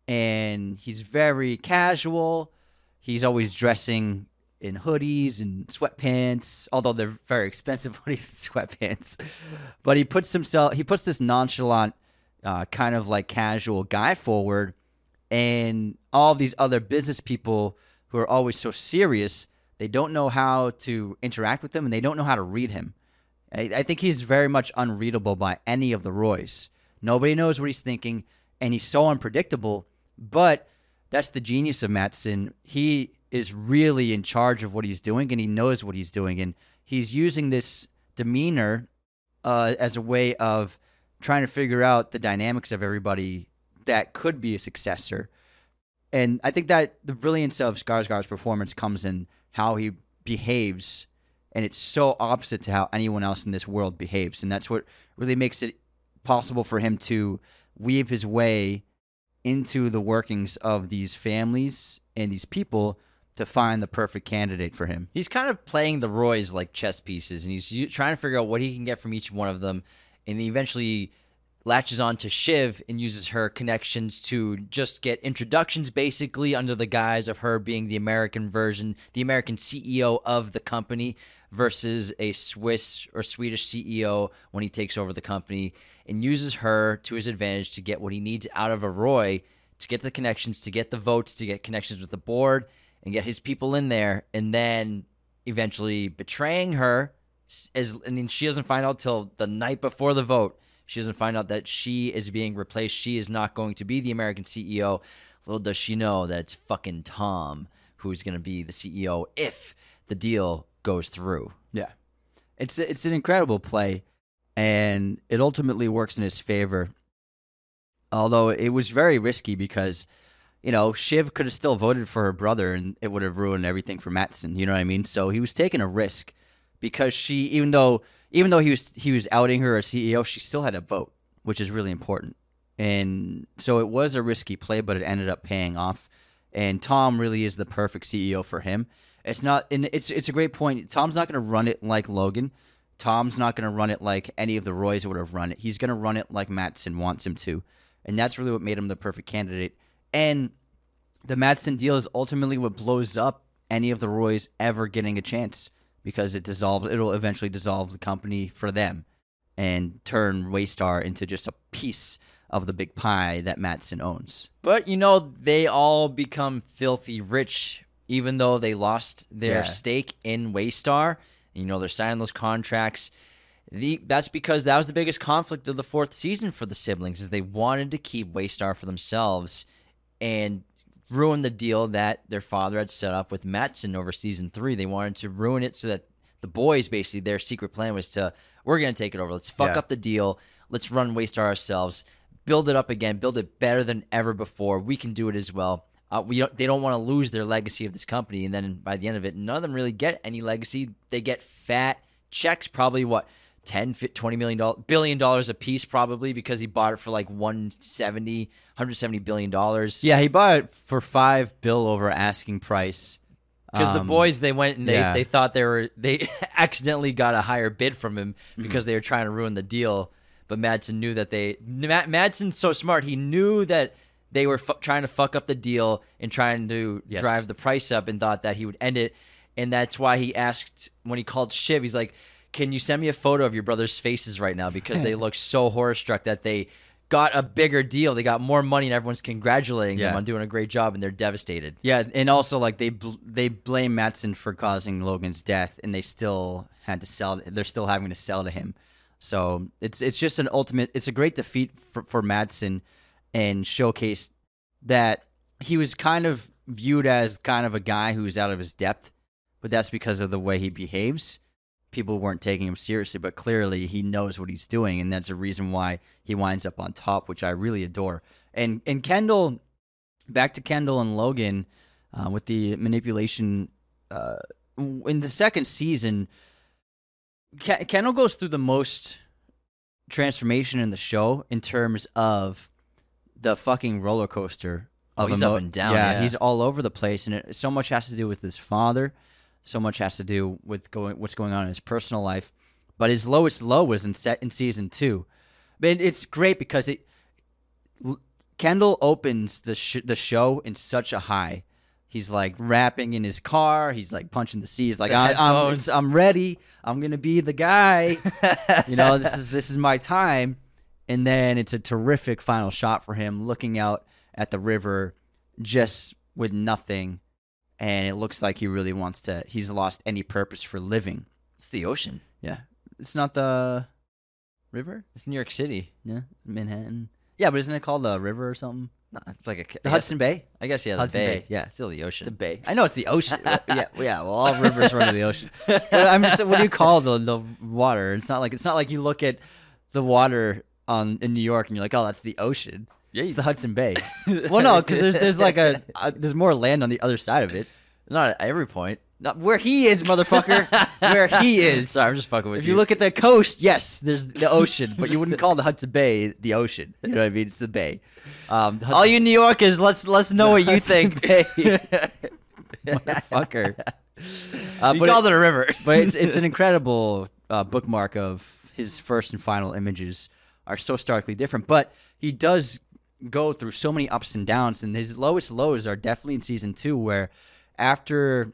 And he's very casual. He's always dressing in hoodies and sweatpants, although they're very expensive hoodies and sweatpants. But he puts himself, he puts this nonchalant, uh, kind of like casual guy forward, and all these other business people who are always so serious, they don't know how to interact with him and they don't know how to read him. I, I think he's very much unreadable by any of the Roys. Nobody knows what he's thinking, and he's so unpredictable. But that's the genius of Matsson. He is really in charge of what he's doing and he knows what he's doing and he's using this demeanor uh, as a way of trying to figure out the dynamics of everybody that could be a successor. And I think that the brilliance of Skarsgård's performance comes in how he behaves, and it's so opposite to how anyone else in this world behaves, and that's what really makes it possible for him to weave his way into the workings of these families and these people to find the perfect candidate for him. He's kind of playing the Roys like chess pieces, and he's trying to figure out what he can get from each one of them, and he eventually latches on to Shiv and uses her connections to just get introductions basically under the guise of her being the American version, the American CEO of the company versus a Swiss or Swedish CEO when he takes over the company and uses her to his advantage to get what he needs out of a Roy to get the connections, to get the votes, to get connections with the board and get his people in there, and then eventually betraying her. As I mean, she doesn't find out till the night before the vote. She doesn't find out that she is being replaced. She is not going to be the American CEO. Little does she know that it's fucking Tom who's going to be the CEO if the deal goes through. Yeah, it's it's an incredible play, and it ultimately works in his favor. Although it was very risky because, you know, Shiv could have still voted for her brother, and it would have ruined everything for Matsson. You know what I mean? So he was taking a risk because she, even though even though he was he was outing her as CEO, she still had a vote, which is really important. And so it was a risky play, but it ended up paying off. And Tom really is the perfect CEO for him. It's not, and it's it's a great point. Tom's not going to run it like Logan. Tom's not going to run it like any of the Roys would have run it. He's going to run it like Matsson wants him to, and that's really what made him the perfect candidate. And the Matsson deal is ultimately what blows up any of the Roys ever getting a chance because it dissolves. It'll eventually dissolve the company for them and turn Waystar into just a piece of the big pie that Matsson owns. But you know, they all become filthy rich, even though they lost their Yeah. stake in Waystar. You know, they're signing those contracts. The that's because that was the biggest conflict of the fourth season for the siblings, is they wanted to keep Waystar for themselves and ruin the deal that their father had set up with Matsson over season three. They wanted to ruin it so that the boys basically their secret plan was to we're gonna take it over. Let's fuck Yeah. up the deal. Let's run Waystar ourselves. Build it up again. Build it better than ever before. We can do it as well. Uh, we don't, they don't want to lose their legacy of this company, and then by the end of it, none of them really get any legacy. They get fat checks, probably what 10 fi- 20 million dollars billion dollars a piece probably because he bought it for like 170 170 billion dollars Yeah, he bought it for five bill over asking price. because the Um, boys they went and they, yeah. they thought they were they accidentally got a higher bid from him Mm-hmm. because they were trying to ruin the deal but Matsson knew that they Mad, Matsson's so smart he knew that they were fu- trying to fuck up the deal and trying to Yes. drive the price up and thought that he would end it and that's why he asked when he called Shiv he's like can you send me a photo of your brother's faces right now because they look so horror struck that they got a bigger deal they got more money and everyone's congratulating them on doing a great job and they're devastated Yeah, and also like they bl- they blame Matsson for causing Logan's death, and they still had to sell. They're still having to sell to him. So it's it's just an ultimate. It's a great defeat for, for Matsson, and showcase that he was kind of viewed as kind of a guy who's out of his depth, but that's because of the way he behaves. People weren't taking him seriously, but clearly he knows what he's doing, and that's a reason why he winds up on top, which I really adore. And and Kendall, back to Kendall and Logan uh, with the manipulation uh, in the second season. Ke- Kendall goes through the most transformation in the show in terms of the fucking roller coaster. Oh, Of he's up and down, yeah. he's all over the place, and it, so much has to do with his father. So much has to do with going what's going on in his personal life. But his lowest low was in set in season two. But it's great because it L- Kendall opens the sh- the show in such a high. He's like rapping in his car. He's like punching the seas. Like The I, I'm, I'm ready. I'm gonna be the guy. you know, this is this is my time. And then it's a terrific final shot for him looking out at the river, just with nothing, and it looks like he really wants to. He's lost any purpose for living. it's the ocean Yeah, it's not the river. it's New York City Yeah, Manhattan. Yeah, but isn't it called the river or something? No, it's like a The Hudson Bay. I guess yeah, the Hudson bay. Bay, yeah. It's still the ocean. It's a bay. I know it's the ocean. yeah, yeah. Well, all rivers run to the ocean. But I'm just. What do you call the the water? It's not like it's not like you look at the water on in New York and you're like, oh, that's the ocean. Yeah, It's the Hudson Bay. well, no, because there's there's like a uh, there's more land on the other side of it. not at every point. Not where he is, motherfucker. where he is. Sorry, I'm just fucking with If you. If you look at the coast, yes, there's the ocean, but you wouldn't call the Hudson Bay the ocean. You know what I mean? It's the bay. Um, the all you New Yorkers, let's let's know what you Hudson think. Bay. motherfucker. Uh, you called it- it a river. but it's it's an incredible uh, bookmark of his first and final images are so starkly different. But he does go through so many ups and downs, and his lowest lows are definitely in season two, where after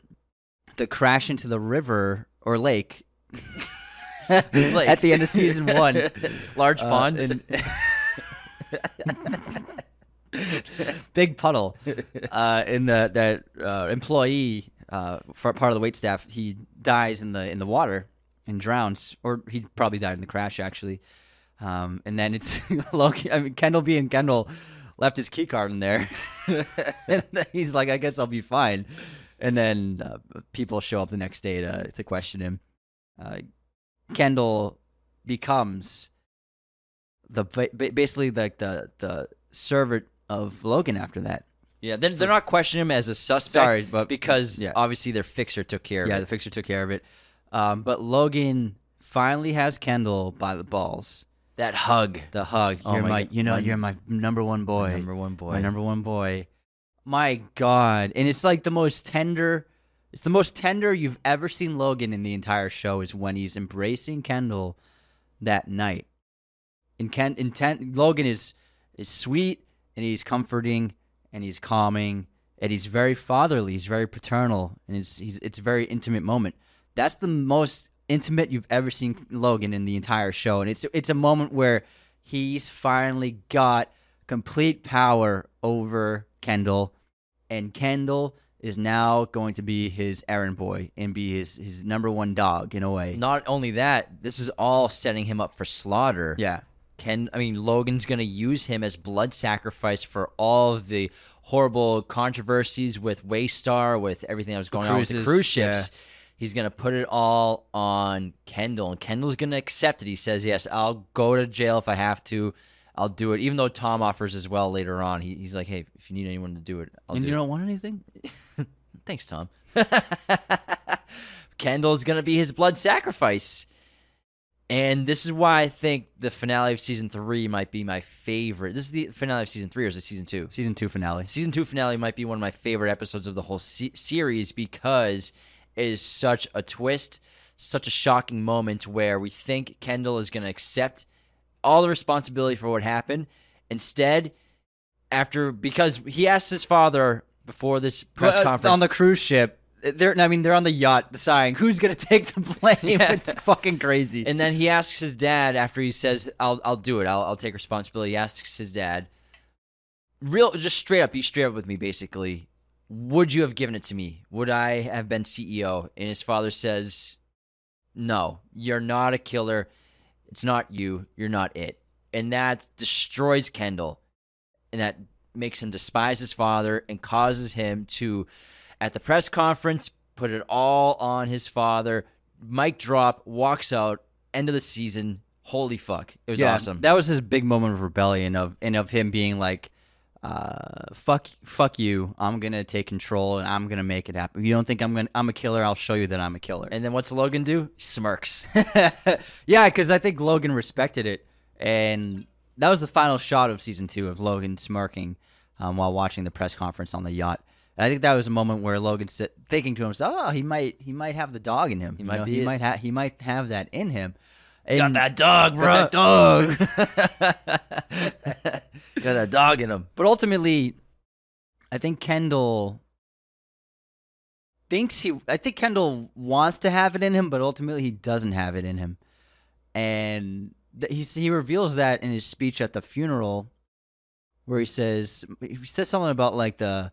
the crash into the river or lake. Lake. At the end of season one, large uh, pond. and- big puddle uh, in the that uh, employee uh, part of the wait staff he dies in the in the water and drowns or he probably died in the crash actually Um, and then it's Logan. I mean, Kendall being Kendall left his key card in there. and he's like, I guess I'll be fine. And then uh, people show up the next day to to question him. Uh, Kendall becomes the basically like the the servant of Logan after that. Yeah, they're, they're not questioning him as a suspect. Sorry, but because yeah. obviously their fixer took care of yeah, it. Yeah, the fixer took care of it. Um, but Logan finally has Kendall by the balls. That hug, the hug. Oh you're my, my you know, my, you're my number one boy. number one boy. My number one boy. My God, and it's like the most tender. It's the most tender you've ever seen Logan in the entire show. Is when he's embracing Kendall that night. And Ken, intent Logan is is sweet and he's comforting and he's calming and he's very fatherly. He's very paternal and it's he's it's a very intimate moment. That's the most intimate you've ever seen Logan in the entire show, and it's it's a moment where he's finally got complete power over Kendall, and Kendall is now going to be his errand boy and be his his number one dog in a way. Not only that, this is all setting him up for slaughter. Yeah. Ken, I mean, Logan's going to use him as blood sacrifice for all of the horrible controversies with Waystar, with everything that was going on with the cruise ships. Yeah. He's going to put it all on Kendall, and Kendall's going to accept it. He says, Yes, I'll go to jail if I have to. I'll do it. Even though Tom offers as well later on. He, he's like, Hey, if you need anyone to do it, I'll do it. and do you it. don't want anything? Thanks, Tom. Kendall's going to be his blood sacrifice. And this is why I think the finale of season three might be my favorite. This is the finale of season three, or is it season two? Season two finale. Season two finale might be one of my favorite episodes of the whole se- series because is such a twist, such a shocking moment where we think Kendall is going to accept all the responsibility for what happened. Instead, after because he asked his father before this press uh, conference on the cruise ship they're I mean they're on the yacht deciding who's gonna take the blame. Yeah. It's fucking crazy. And then he asks his dad after he says, "I'll I'll do it. I'll I'll take responsibility." He asks his dad, real just straight up, be straight up with me, basically. Would you have given it to me? Would I have been CEO? And his father says, "No, you're not a killer. It's not you. You're not it." And that destroys Kendall, and that makes him despise his father and causes him to at the press conference, put it all on his father. Mic drop, walks out, end of the season. Holy fuck. It was yeah, awesome. That was his big moment of rebellion of and of him being like, uh, fuck fuck you. I'm gonna take control and I'm gonna make it happen. If you don't think I'm gonna I'm a killer, I'll show you that I'm a killer. And then what's Logan do? Smirks. yeah, because I think Logan respected it. And that was the final shot of season two of Logan smirking um, while watching the press conference on the yacht. I think that was a moment where Logan's thinking to himself, "Oh, he might, he might have the dog in him. He you might, know, he it. might have, he might have that in him." And got that dog, bro. Got that dog. got that dog in him. But ultimately, I think Kendall thinks he. I think Kendall wants to have it in him, but ultimately he doesn't have it in him, and he he reveals that in his speech at the funeral, where he says he says something about like the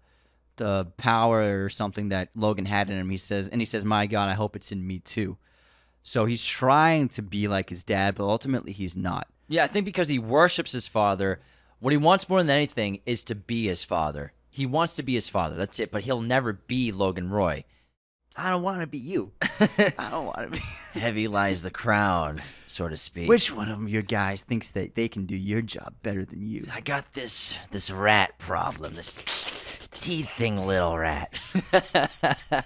the power or something that Logan had in him. He says, and he says, "My God, I hope it's in me too." So he's trying to be like his dad, but ultimately he's not. Yeah, I think because he worships his father, what he wants more than anything is to be his father. He wants to be his father. That's it. But he'll never be Logan Roy. I don't want to be you. I don't want to be. Heavy lies the crown, so to speak. Which one of your guys thinks that they can do your job better than you? I got this this rat problem. This teething little rat.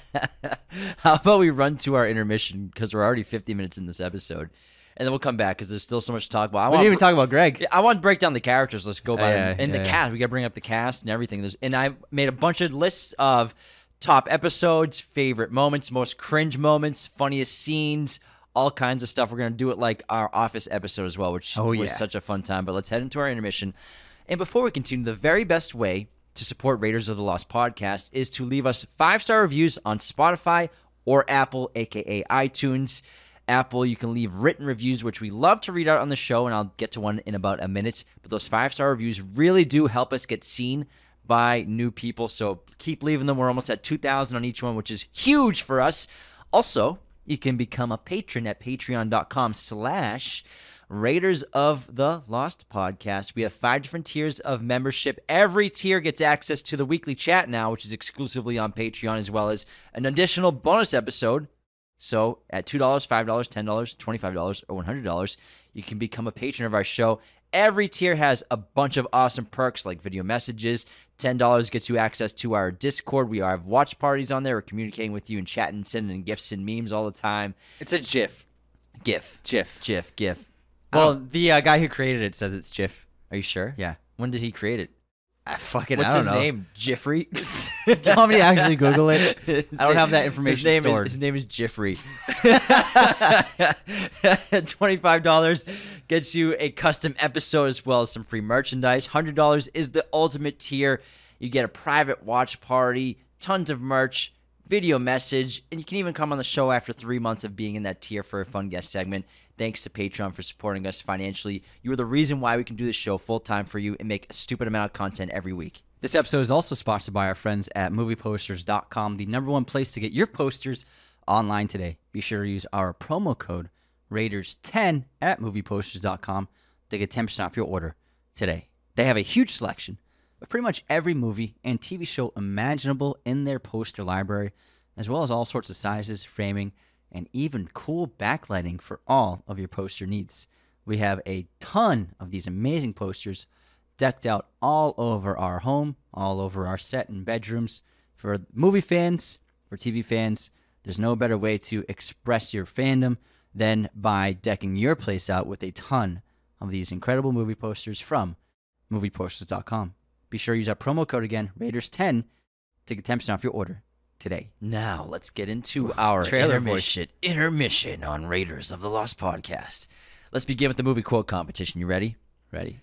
How about we run to our intermission because we're already 50 minutes in this episode, and then we'll come back because there's still so much to talk about. I we didn't even talk about Greg. I want to break down the characters. Let's go by yeah, and yeah, the yeah. cast. We got to bring up the cast and everything. There's, and I made a bunch of lists of top episodes, favorite moments, most cringe moments, funniest scenes, all kinds of stuff. We're gonna do it like our Office episode as well, which oh, was such a fun time. But let's head into our intermission. And before we continue, the very best way to support Raiders of the Lost podcast is to leave us five star reviews on Spotify or Apple, aka iTunes. Apple, you can leave written reviews, which we love to read out on the show, and I'll get to one in about a minute. But those five star reviews really do help us get seen by new people. So keep leaving them. We're almost at 2,000 on each one, which is huge for us. Also, you can become a patron at patreon.com slash Raiders of the Lost podcast. We have five different tiers of membership. Every tier gets access to the weekly chat now, which is exclusively on Patreon, as well as an additional bonus episode. So at $2, $5, $10, $25, or $100, you can become a patron of our show. Every tier has a bunch of awesome perks like video messages. $10 gets you access to our Discord. We have watch parties on there. We're communicating with you and chatting, sending gifts and memes all the time. It's a GIF. GIF. GIF. GIF. GIF. Well, the uh, guy who created it says it's GIF. Are you sure? Yeah. When did he create it? I fucking What's I his don't know. name? Jeffrey. Do you want me to actually Google it? His I don't have that information his name stored. Is, his name is Jeffrey. Twenty-five dollars gets you a custom episode as well as some free merchandise. Hundred dollars is the ultimate tier. You get a private watch party, tons of merch, video message, and you can even come on the show after three months of being in that tier for a fun guest segment. Thanks to Patreon for supporting us financially. You are the reason why we can do this show full time for you and make a stupid amount of content every week. This episode is also sponsored by our friends at movieposters.com, the number one place to get your posters online today. Be sure to use our promo code Raiders10 at movieposters.com to get 10% off your order today. They have a huge selection of pretty much every movie and TV show imaginable in their poster library, as well as all sorts of sizes, framing, and even cool backlighting for all of your poster needs. We have a ton of these amazing posters decked out all over our home, all over our set and bedrooms. For movie fans, for TV fans, there's no better way to express your fandom than by decking your place out with a ton of these incredible movie posters from movieposters.com. Be sure to use our promo code again, Raiders10, to get 10% off your order today. Now let's get into our Trailer intermission. Intermission on Raiders of the Lost podcast. Let's begin with the movie quote competition. You ready? Ready?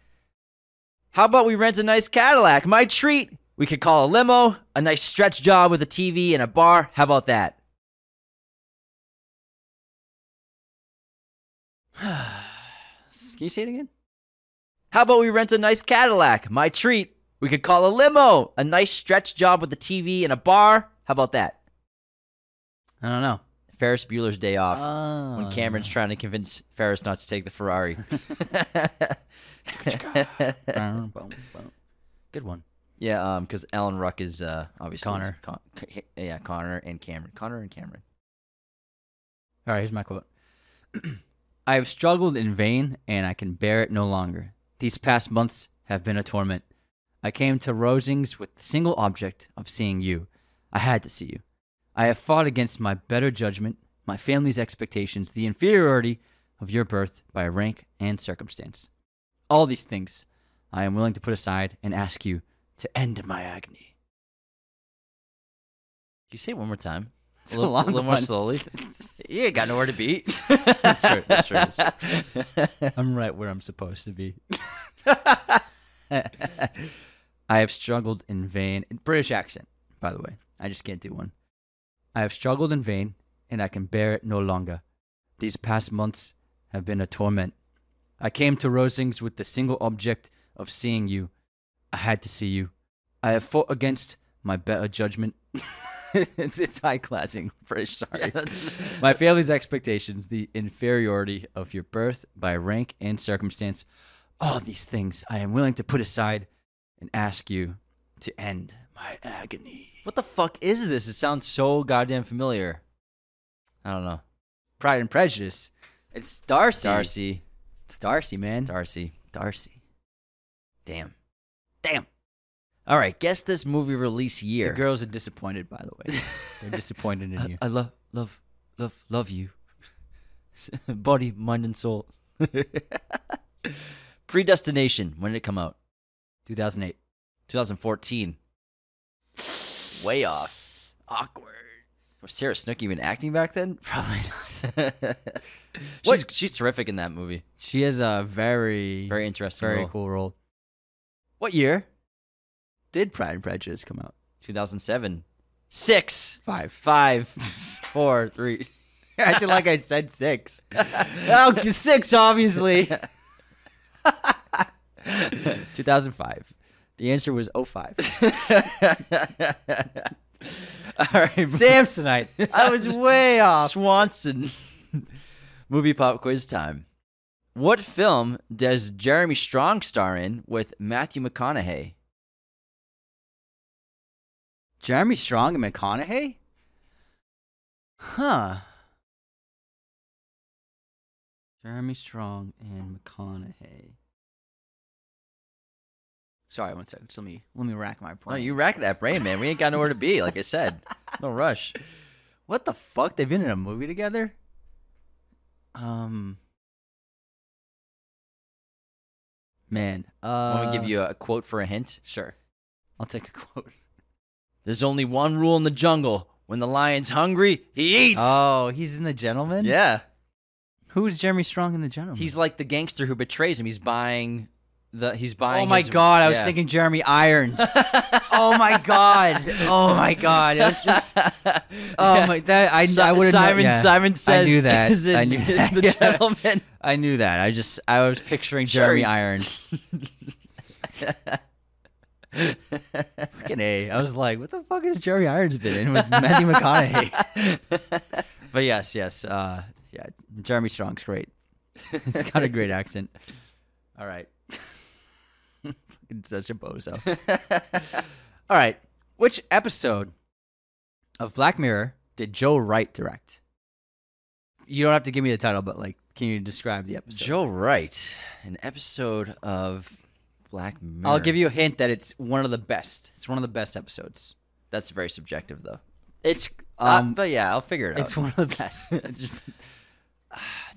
How about we rent a nice Cadillac? My treat. We could call a limo, a nice stretch job with a TV and a bar. How about that? Can you say it again? How about we rent a nice Cadillac? My treat. We could call a limo, a nice stretch job with a TV and a bar. How about that? I don't know. Ferris Bueller's Day Off. Oh, when Cameron's trying to convince Ferris not to take the Ferrari. Good one. yeah, um, because Alan Ruck is uh obviously Connor. Con- yeah, Connor and Cameron. Connor and Cameron. All right, here's my quote. I have struggled in vain, and I can bear it no longer. These past months have been a torment. I came to Rosings with the single object of seeing you. I had to see you. I have fought against my better judgment, my family's expectations, the inferiority of your birth by rank and circumstance. All these things I am willing to put aside and ask you to end my agony. Can you say it one more time? It's a little, a long little more slowly. you ain't got nowhere to be. That's true, that's true, that's true. I'm right where I'm supposed to be. I have struggled in vain. British accent, by the way. I just can't do one. I have struggled in vain, and I can bear it no longer. These past months have been a torment. I came to Rosings with the single object of seeing you. I had to see you. I have fought against my better judgment. it's it's high classing British. Sorry, my family's expectations, the inferiority of your birth by rank and circumstance. All these things I am willing to put aside and ask you to end my agony. what the fuck is this? It sounds so goddamn familiar. I don't know. Pride and Prejudice. It's Darcy. Darcy. It's Darcy, man. Darcy. Darcy. Damn. Damn. All right. Guess this movie release year. The girls are disappointed, by the way. They're disappointed in you. I love, love, love, love you. Body, mind, and soul. Predestination. When did it come out? 2008. 2014. Way off. Awkward. Was Sarah Snook even acting back then? Probably not. she's, she's terrific in that movie. She has a very, Very interesting. very role. cool role. What year did Pride and Prejudice come out? 2007. Six. Five. Five. Four. Three. I feel like I said six. oh, six, obviously. 2005. The answer was 05. All right. Samsonite. I was way off. Swanson. Movie pop quiz time. What film does Jeremy Strong star in with Matthew McConaughey? Jeremy Strong and McConaughey? Huh. Jeremy Strong and McConaughey. Sorry, one second. Just let me let me rack my brain. No, you rack that brain, man. We ain't got nowhere to be. Like I said, no rush. What the fuck? They've been in a movie together? Um. Man, uh, Want me to give you a quote for a hint? sure. I'll take a quote. There's only one rule in the jungle: when the lion's hungry, he eats. Oh, he's in the Gentleman. yeah. Who's Jeremy Strong in the Gentleman? He's like the gangster who betrays him. He's buying the. He's buying. Oh my his- god! I was yeah. thinking Jeremy Irons. oh my god! Oh my god! It was just. Oh my! That I, I would Simon Simon says I knew that. in I knew that. the gentleman. I knew that. I just I was picturing Sure. Jeremy Irons. Fucking a! I was like, what the fuck has Jeremy Irons been in with Matthew McConaughey? but yes, yes, uh, yeah. Jeremy Strong's great. He's got a great accent. All right. Fucking such a bozo. All right. Which episode of Black Mirror did Joe Wright direct? You don't have to give me the title, but like, can you describe the episode? Joe Wright, an episode of Black Mirror. I'll give you a hint that it's one of the best. It's one of the best episodes. That's very subjective, though. It's Um, um, but yeah, I'll figure it out. it's one of the best.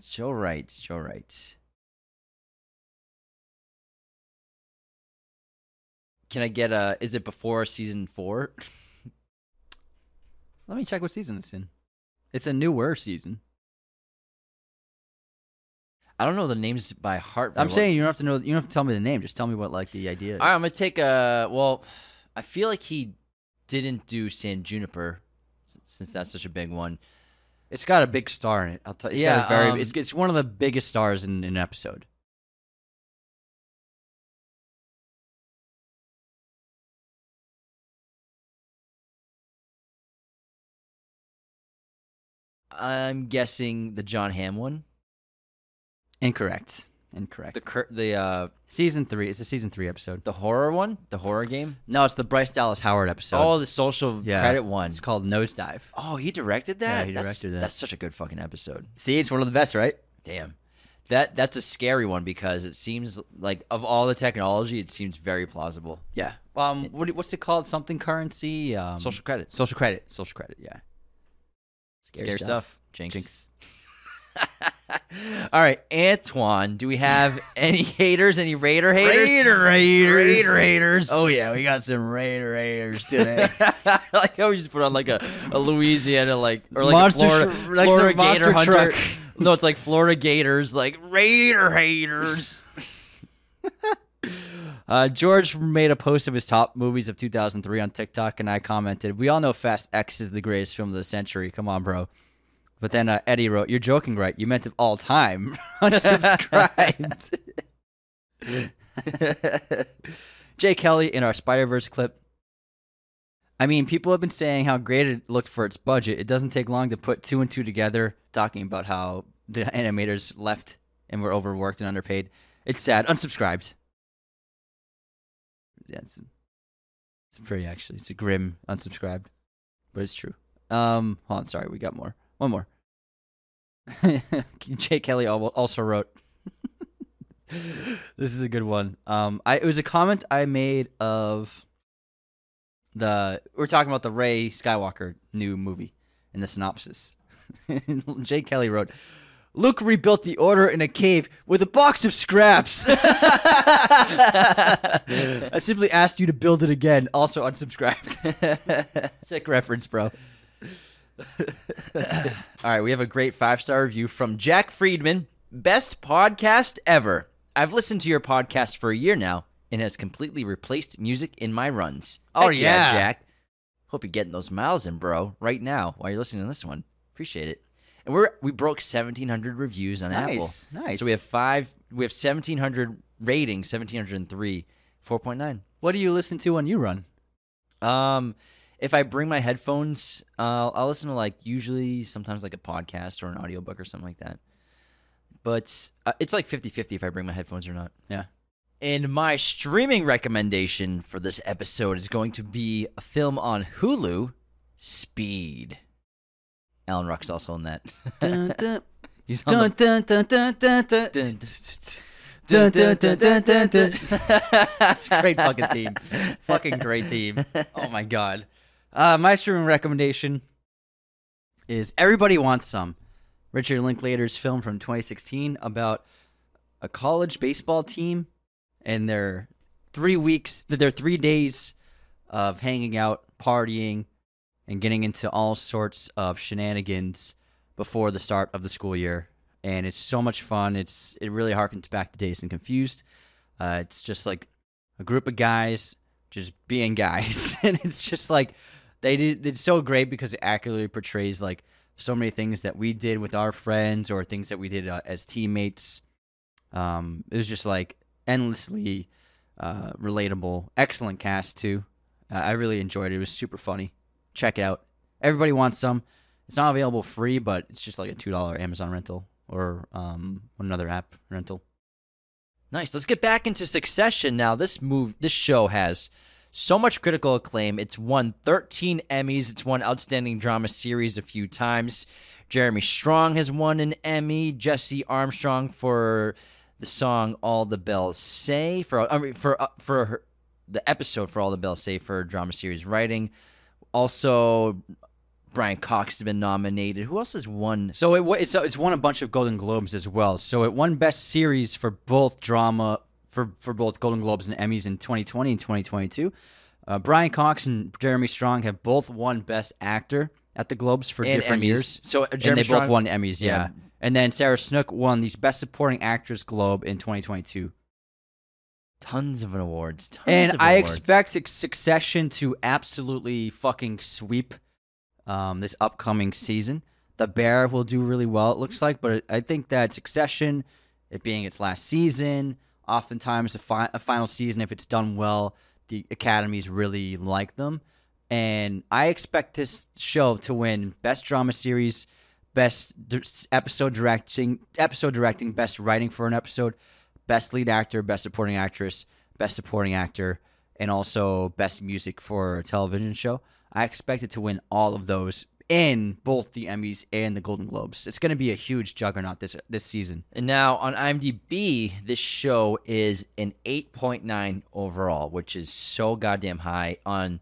Joe Wright. Joe Wright. Can I get a? Is it before season four? let me check what season it's in. It's a newer season. I don't know the names by heart. I'm saying you don't have to know. You don't have to tell me the name. Just tell me what like the idea is. All right, I'm gonna take a. Well, I feel like he didn't do San Junipero, since that's such a big one. It's got a big star in it. I'll tell you. It's Yeah, got a very. um, it's, it's one of the biggest stars in, in an episode. I'm guessing the Jon Hamm one. Incorrect. Incorrect. The cur- the uh season three. It's a season three episode. the horror one, the horror game. No, it's the Bryce Dallas Howard episode. oh, the social Yeah. credit one. It's called Nosedive. Oh, he directed that. Yeah, he That's- directed that. That's such a good fucking episode. See, it's one of the best, right? Damn. That that's a scary one because it seems like of all the technology, it seems very plausible. Yeah. Um, what, what's it called? Something currency. Um, Social credit, social credit. Social credit. Yeah. Scary, stuff. Jinx. Jinx. all right, Antoine. Do we have any haters? Any Raider haters? Raider haters. Raider haters. Oh yeah, we got some Raider haters today. Like how we just put on like a, a Louisiana like or like Monster a Florida, tr- like Florida some monster Gator hunter. truck. No, it's like Florida Gators, like Raider haters. Uh, George made a post of his top movies of 2003 on TikTok, and I commented, "We all know Fast X is the greatest film of the century. Come on, bro." But then uh, Eddie wrote, "You're joking, right? You meant of all time." Unsubscribed. Jay Kelly in our Spider Verse clip. I mean, people have been saying how great it looked for its budget. It doesn't take long to put two and two together, talking about how the animators left and were overworked and underpaid. It's sad. Unsubscribed. Yeah, it's, it's very actually. It's a grim unsubscribed, but it's true. Um, hold on, sorry, we got more. One more. Jay Kelly also wrote. this is a good one. Um, I it was a comment I made of the we're talking about the Rey Skywalker new movie in the synopsis. Jay Kelly wrote, Luke rebuilt the order in a cave with a box of scraps. I simply asked you to build it again. Also unsubscribed. Sick reference, bro. All right, we have a great five star review from Jack Friedman. Best podcast ever. I've listened to your podcast for a year now and has completely replaced music in my runs. Oh, Heck yeah. Jack. Hope you're getting those miles in, bro, right now while you're listening to this one. Appreciate it. And we're we broke 1700 reviews on Apple. Nice, nice. So we have five. We have 1700 ratings. 1703. 4.9. What do you listen to when you run? Um, if I bring my headphones, uh, I'll listen to like usually sometimes like a podcast or an audiobook or something like that. but uh, it's like 50-50 if I bring my headphones or not. Yeah. And my streaming recommendation for this episode is going to be a film on Hulu, Speed. Alan Ruck's also in that. Dun, dun, He's on the dun, dun, dun, dun, dun, dun. Dun, Dun, dun, dun, dun, dun, dun. It's a great fucking theme. Fucking great theme. Oh my god. Uh, my streaming recommendation is Everybody Wants Some. Richard Linklater's film from 2016 about a college baseball team and their three weeks, their three days of hanging out, partying, and getting into all sorts of shenanigans before the start of the school year. And it's so much fun. It's it really harkens back to Dazed and Confused. Uh, it's just like a group of guys just being guys, and it's just like they did. It's so great because it accurately portrays like so many things that we did with our friends or things that we did uh, as teammates. Um, it was just like endlessly uh, relatable. Excellent cast too. I really enjoyed it. It was super funny. Check it out. Everybody wants some. It's not available free, but it's just like a two dollar Amazon rental or um, another app rental. Nice. Let's get back into Succession now. This move, this show has so much critical acclaim. It's won 13 Emmys. It's won Outstanding Drama Series a few times. Jeremy Strong has won an Emmy. Jesse Armstrong for the song "All the Bells Say" for I mean, for uh, for her, the episode for "All the Bells Say" for drama series writing. Also, Brian Cox has been nominated. Who else has won? So it it's it's won a bunch of Golden Globes as well. So it won Best Series for both drama for for both Golden Globes and Emmys in 2020 and 2022. Uh, Brian Cox and Jeremy Strong have both won Best Actor at the Globes for And different Emmys. years. So, uh, and Jeremy they both won Emmys, yeah. Yeah. And then Sarah Snook won the Best Supporting Actress Globe in 2022. Tons of awards. Tons And of I awards. expect Succession to absolutely fucking sweep um, this upcoming season. The Bear will do really well, it looks like, but I think that Succession, it being its last season, oftentimes a, fi- a final season, if it's done well, the academies really like them. And I expect this show to win Best Drama Series, Best d- Episode Directing, Episode Directing, Best Writing for an Episode, Best Lead Actor, Best Supporting Actress, Best Supporting Actor, and also Best Music for a Television Show. I expect it to win all of those in both the Emmys and the Golden Globes. It's going to be a huge juggernaut this this season. And now on IMDb, this show is an 8.9 overall, which is so goddamn high. On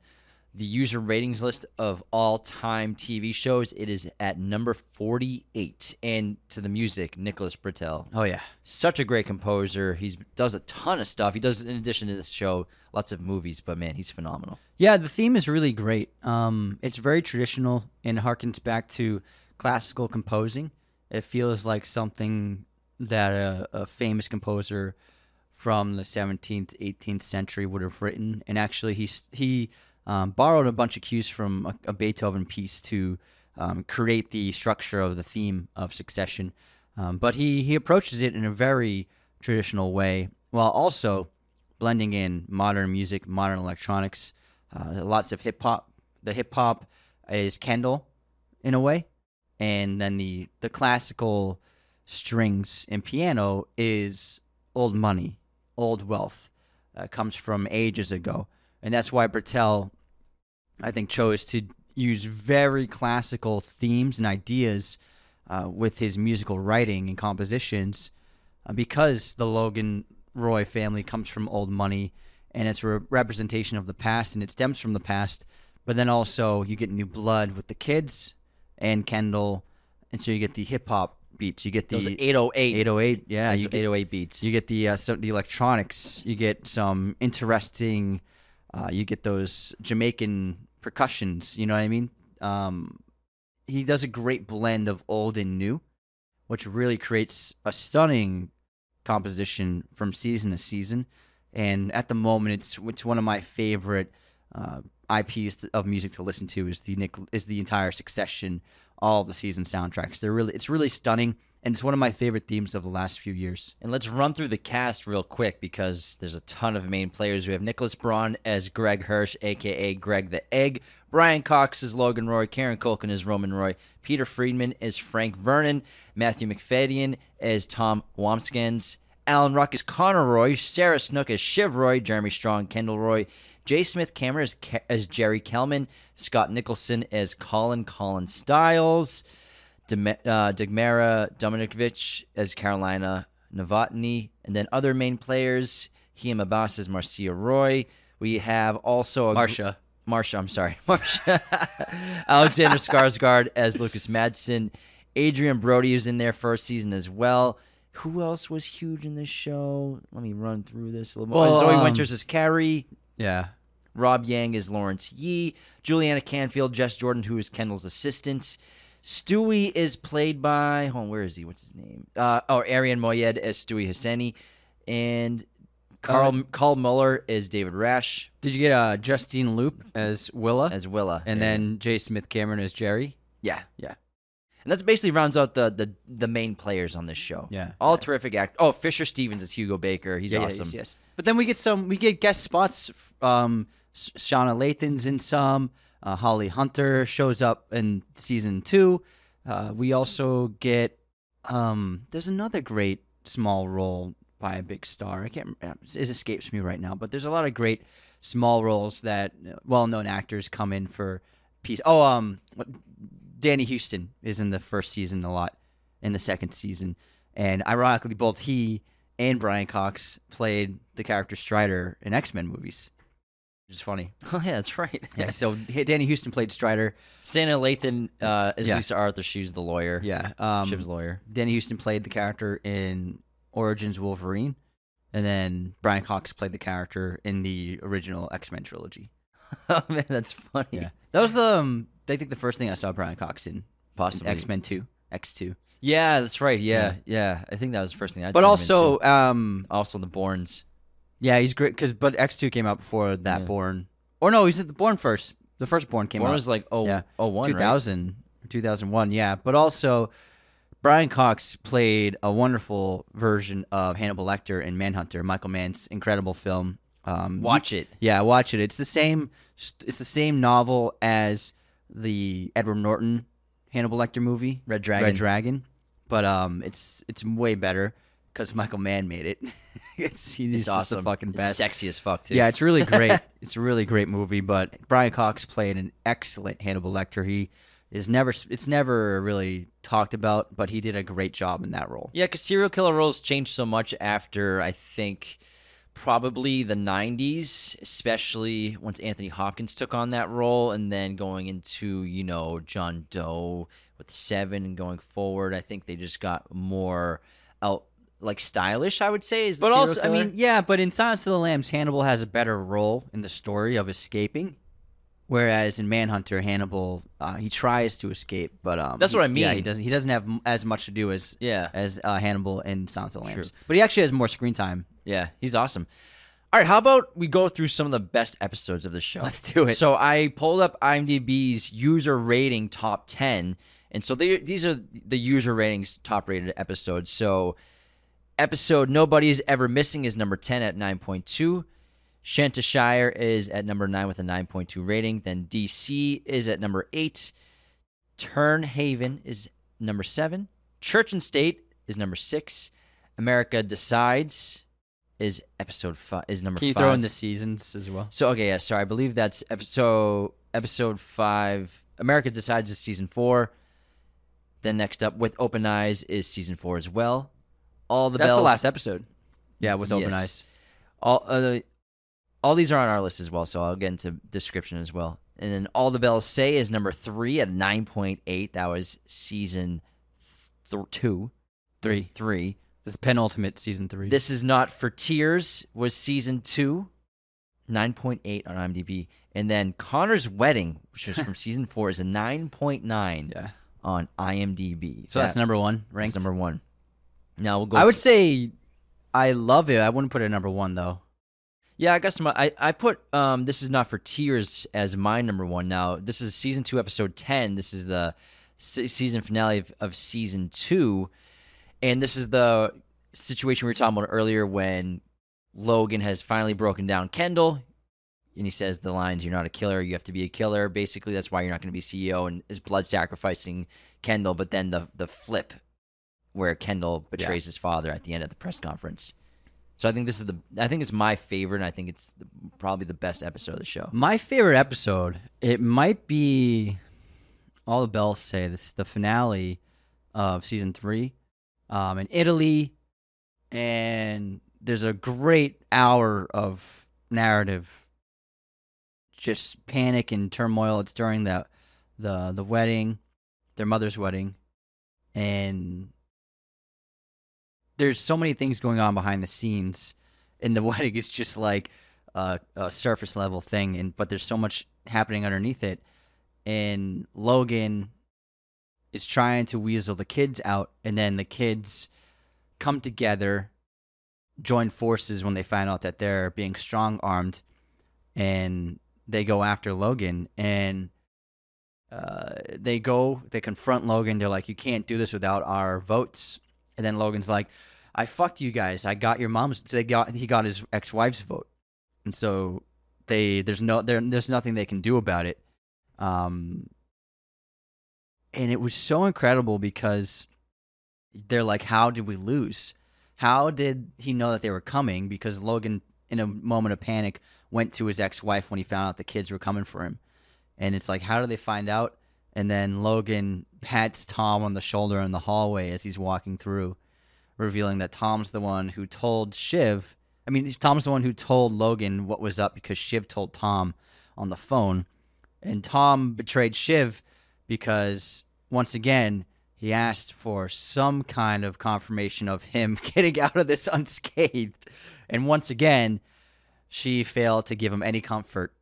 the user ratings list of all time TV shows, it is at number 48. And to the music, Nicholas Britell. Oh yeah. Such a great composer. He does a ton of stuff. He does, in addition to this show, lots of movies, but man, he's phenomenal. Yeah, the theme is really great. Um, it's very traditional and harkens back to classical composing. It feels like something that a, a famous composer from the 17th, 18th century would have written. And actually, he he um, borrowed a bunch of cues from a, a Beethoven piece to um, create the structure of the theme of Succession. Um, but he he approaches it in a very traditional way, while also blending in modern music, modern electronics, uh, lots of hip hop. The hip hop is Kendall, in a way, and then the the classical strings and piano is old money, old wealth, uh, comes from ages ago, and that's why Britell, I think, chose to use very classical themes and ideas uh, with his musical writing and compositions, uh, because the Logan Roy family comes from old money and it's a re- representation of the past and it stems from the past. But then also you get new blood with the kids and Kendall, and so you get the hip hop beats. You get the Those 808. 808, yeah. Those You get 808 beats. you get the uh, so the electronics. You get some interesting. Uh, you get those Jamaican percussions. You know what I mean? Um, he does a great blend of old and new, which really creates a stunning composition from season to season. And at the moment, it's it's one of my favorite uh, IPs of music to listen to. Is the Nick is the entire Succession, all the season soundtracks. They're really it's really stunning, and it's one of my favorite themes of the last few years. And let's run through the cast real quick because there's a ton of main players. We have Nicholas Braun as Greg Hirsch, aka Greg the Egg, Brian Cox is Logan Roy. Kieran Culkin is Roman Roy. Peter Friedman is Frank Vernon. Matthew Macfadyen is Tom Wambsgans. Alan Ruck is Connor Roy. Sarah Snook is Shiv Roy. Jeremy Strong, Kendall Roy. J. Smith-Cameron as, as Gerri Kellman. Scott Nicholson as Colin Colin Stiles. Dem- uh, as Carolina Novotny. And then other main players, Hiam Abbass as Marcia Roy. We have also a Marsha. Marsha, I'm sorry. Marsha. Alexander Skarsgård as Lukas Matsson. Adrien Brody is in their first season as well. Who else was huge in this show? Let me run through this a little more. Zoe um, Winters as Kerry. Yeah. Rob Yang is Lawrence Yee. Juliana Canfield, Jess Jordan, who is Kendall's assistant. Stewy is played by, hold on, where is he? What's his name? Uh, oh, Arian Moayed as Stewy Hosseini. And Karl, Karl Muller is David Rasche Did you get uh, Justine Lupe as Willa? as Willa. and Yeah. then J. Smith-Cameron as Gerri? Yeah, Yeah. and that's basically rounds out the the, the main players on this show. Yeah. all terrific act. Oh, Fisher Stevens is Hugo Baker. He's Yeah, yeah, awesome. yes, yes. But then we get some, we get guest spots. Um, Sanaa Lathan's in some. Uh, Holly Hunter shows up in season two. Uh, we also get, um, there's another great small role by a big star. I can't, rem- it escapes me right now, but there's a lot of great small roles that uh, well-known actors come in for. Piece. Oh, um, Danny Huston is in the first season a lot, in the second season, and ironically, both he and Brian Cox played the character Stryker in X Men movies, which is funny. Oh yeah, that's right. Yeah, so Danny Huston played Stryker. Sanaa Lathan uh, is Yeah. Lisa Arthur. She's the lawyer. Yeah, um, Shiv's lawyer. Danny Huston played the character in Origins Wolverine, and then Brian Cox played the character in the original X Men trilogy. oh man, that's funny. Yeah, that was the um, I think the first thing I saw Brian Cox in, Possibly. X Men Two, X Two. Yeah, that's right. Yeah, yeah. I think that was the first thing I. But also, um, also the Bournes. Yeah, he's great because but X Two came out before that Yeah. Bourne, or no, he's at the Bourne first. The first Bourne came Bourne out. was like oh Yeah. oh one 2000 2001 yeah but also brian cox played a wonderful version of hannibal lecter in manhunter michael mann's incredible film um, Watch it. yeah watch it it's the same it's the same novel as the edward norton hannibal lecter movie Red Dragon. red dragon but um it's it's way better because michael mann made it it's he's It's just awesome. the fucking It's best sexy as fuck too. yeah, it's really great. it's a really great movie. But Brian Cox played an excellent Hannibal Lecter. He is never. It's never really talked about, but he did a great job in that role. Yeah, because serial killer roles changed so much after I think probably the '90s, especially once Anthony Hopkins took on that role, and then going into you know John Doe with Seven and going forward. I think they just got more out like stylish. I would say is the But also, I mean, yeah. But in Silence of the Lambs, Hannibal has a better role in the story of escaping. Whereas in Manhunter, Hannibal uh, he tries to escape, but um, That's he- what I mean. Yeah, he doesn't. He doesn't have m- as much to do as yeah, as uh, Hannibal in Silence of the Lambs, but he actually has more screen time. yeah, he's awesome. All right, how about we go through some of the best episodes of the show? Let's do it. So I pulled up IMDb's user rating top 10. And so they, these are the user ratings top rated episodes. So episode Nobody's Ever Missing is number 10 at 9.2. Chiantishire is at number 9 with a 9.2 rating. Then DC is at number 8. Tern Haven is number 7. Church and State is number 6. America Decides is episode 5 is number Can you 5. throw in the seasons as well? So okay, yeah, sorry. I believe that's episode episode five. America decides is season four. Then next up with open eyes is season four as well. All the That's bells. the last episode. Yeah, with open Yes. eyes. All uh, all these are on our list as well, so I'll get into description as well. And then all the bells say is number three at nine point eight. That was season th- two, Three. three. This is penultimate season three. This is not for tears was season two, nine point eight on IMDb, and then Connor's wedding, which was from season four, is a nine point nine yeah. on IMDb. So that's That- number one that's ranked. number one. Now we'll go. I would say I love it. I wouldn't put it at number one though. yeah, I guess my, I I put um this is not for tears as my number one. Now this is season two, episode ten. This is the se- season finale of, of season two, and this is the situation we were talking about earlier when Logan has finally broken down Kendall. and he says the lines, "You're not a killer. You have to be a killer." Basically, that's why you're not going to be CEO, and is blood sacrificing Kendall. But then the the flip, where Kendall betrays yeah. his father at the end of the press conference. So I think this is the I think it's my favorite, and I think it's the, probably the best episode of the show. My favorite episode, it might be all the bells say this is the finale of season three, um, in Italy, and there's a great hour of narrative, just panic and turmoil. It's during the the the wedding, their mother's wedding, and there's so many things going on behind the scenes in the wedding. It's just like a, a surface level thing, and but there's so much happening underneath it. And Logan is trying to weasel the kids out, and then the kids come together, join forces when they find out that they're being strong armed, and they go after Logan and. Uh, they go, they confront Logan. They're like, "You can't do this without our votes." And then Logan's like, I fucked you guys. I got your mom's. So they got he got his ex wife's vote, and so they there's no there there's nothing they can do about it. Um, and it was so incredible because they're like, how did we lose? How did he know that they were coming? Because Logan, in a moment of panic, went to his ex wife when he found out the kids were coming for him. And it's like, how did they find out? And then Logan pats Tom on the shoulder in the hallway as he's walking through, revealing that Tom's the one who told Shiv. I mean, Tom's the one who told Logan what was up because Shiv told Tom on the phone. And Tom betrayed Shiv because, once again, he asked for some kind of confirmation of him getting out of this unscathed. And once again, she failed to give him any comfort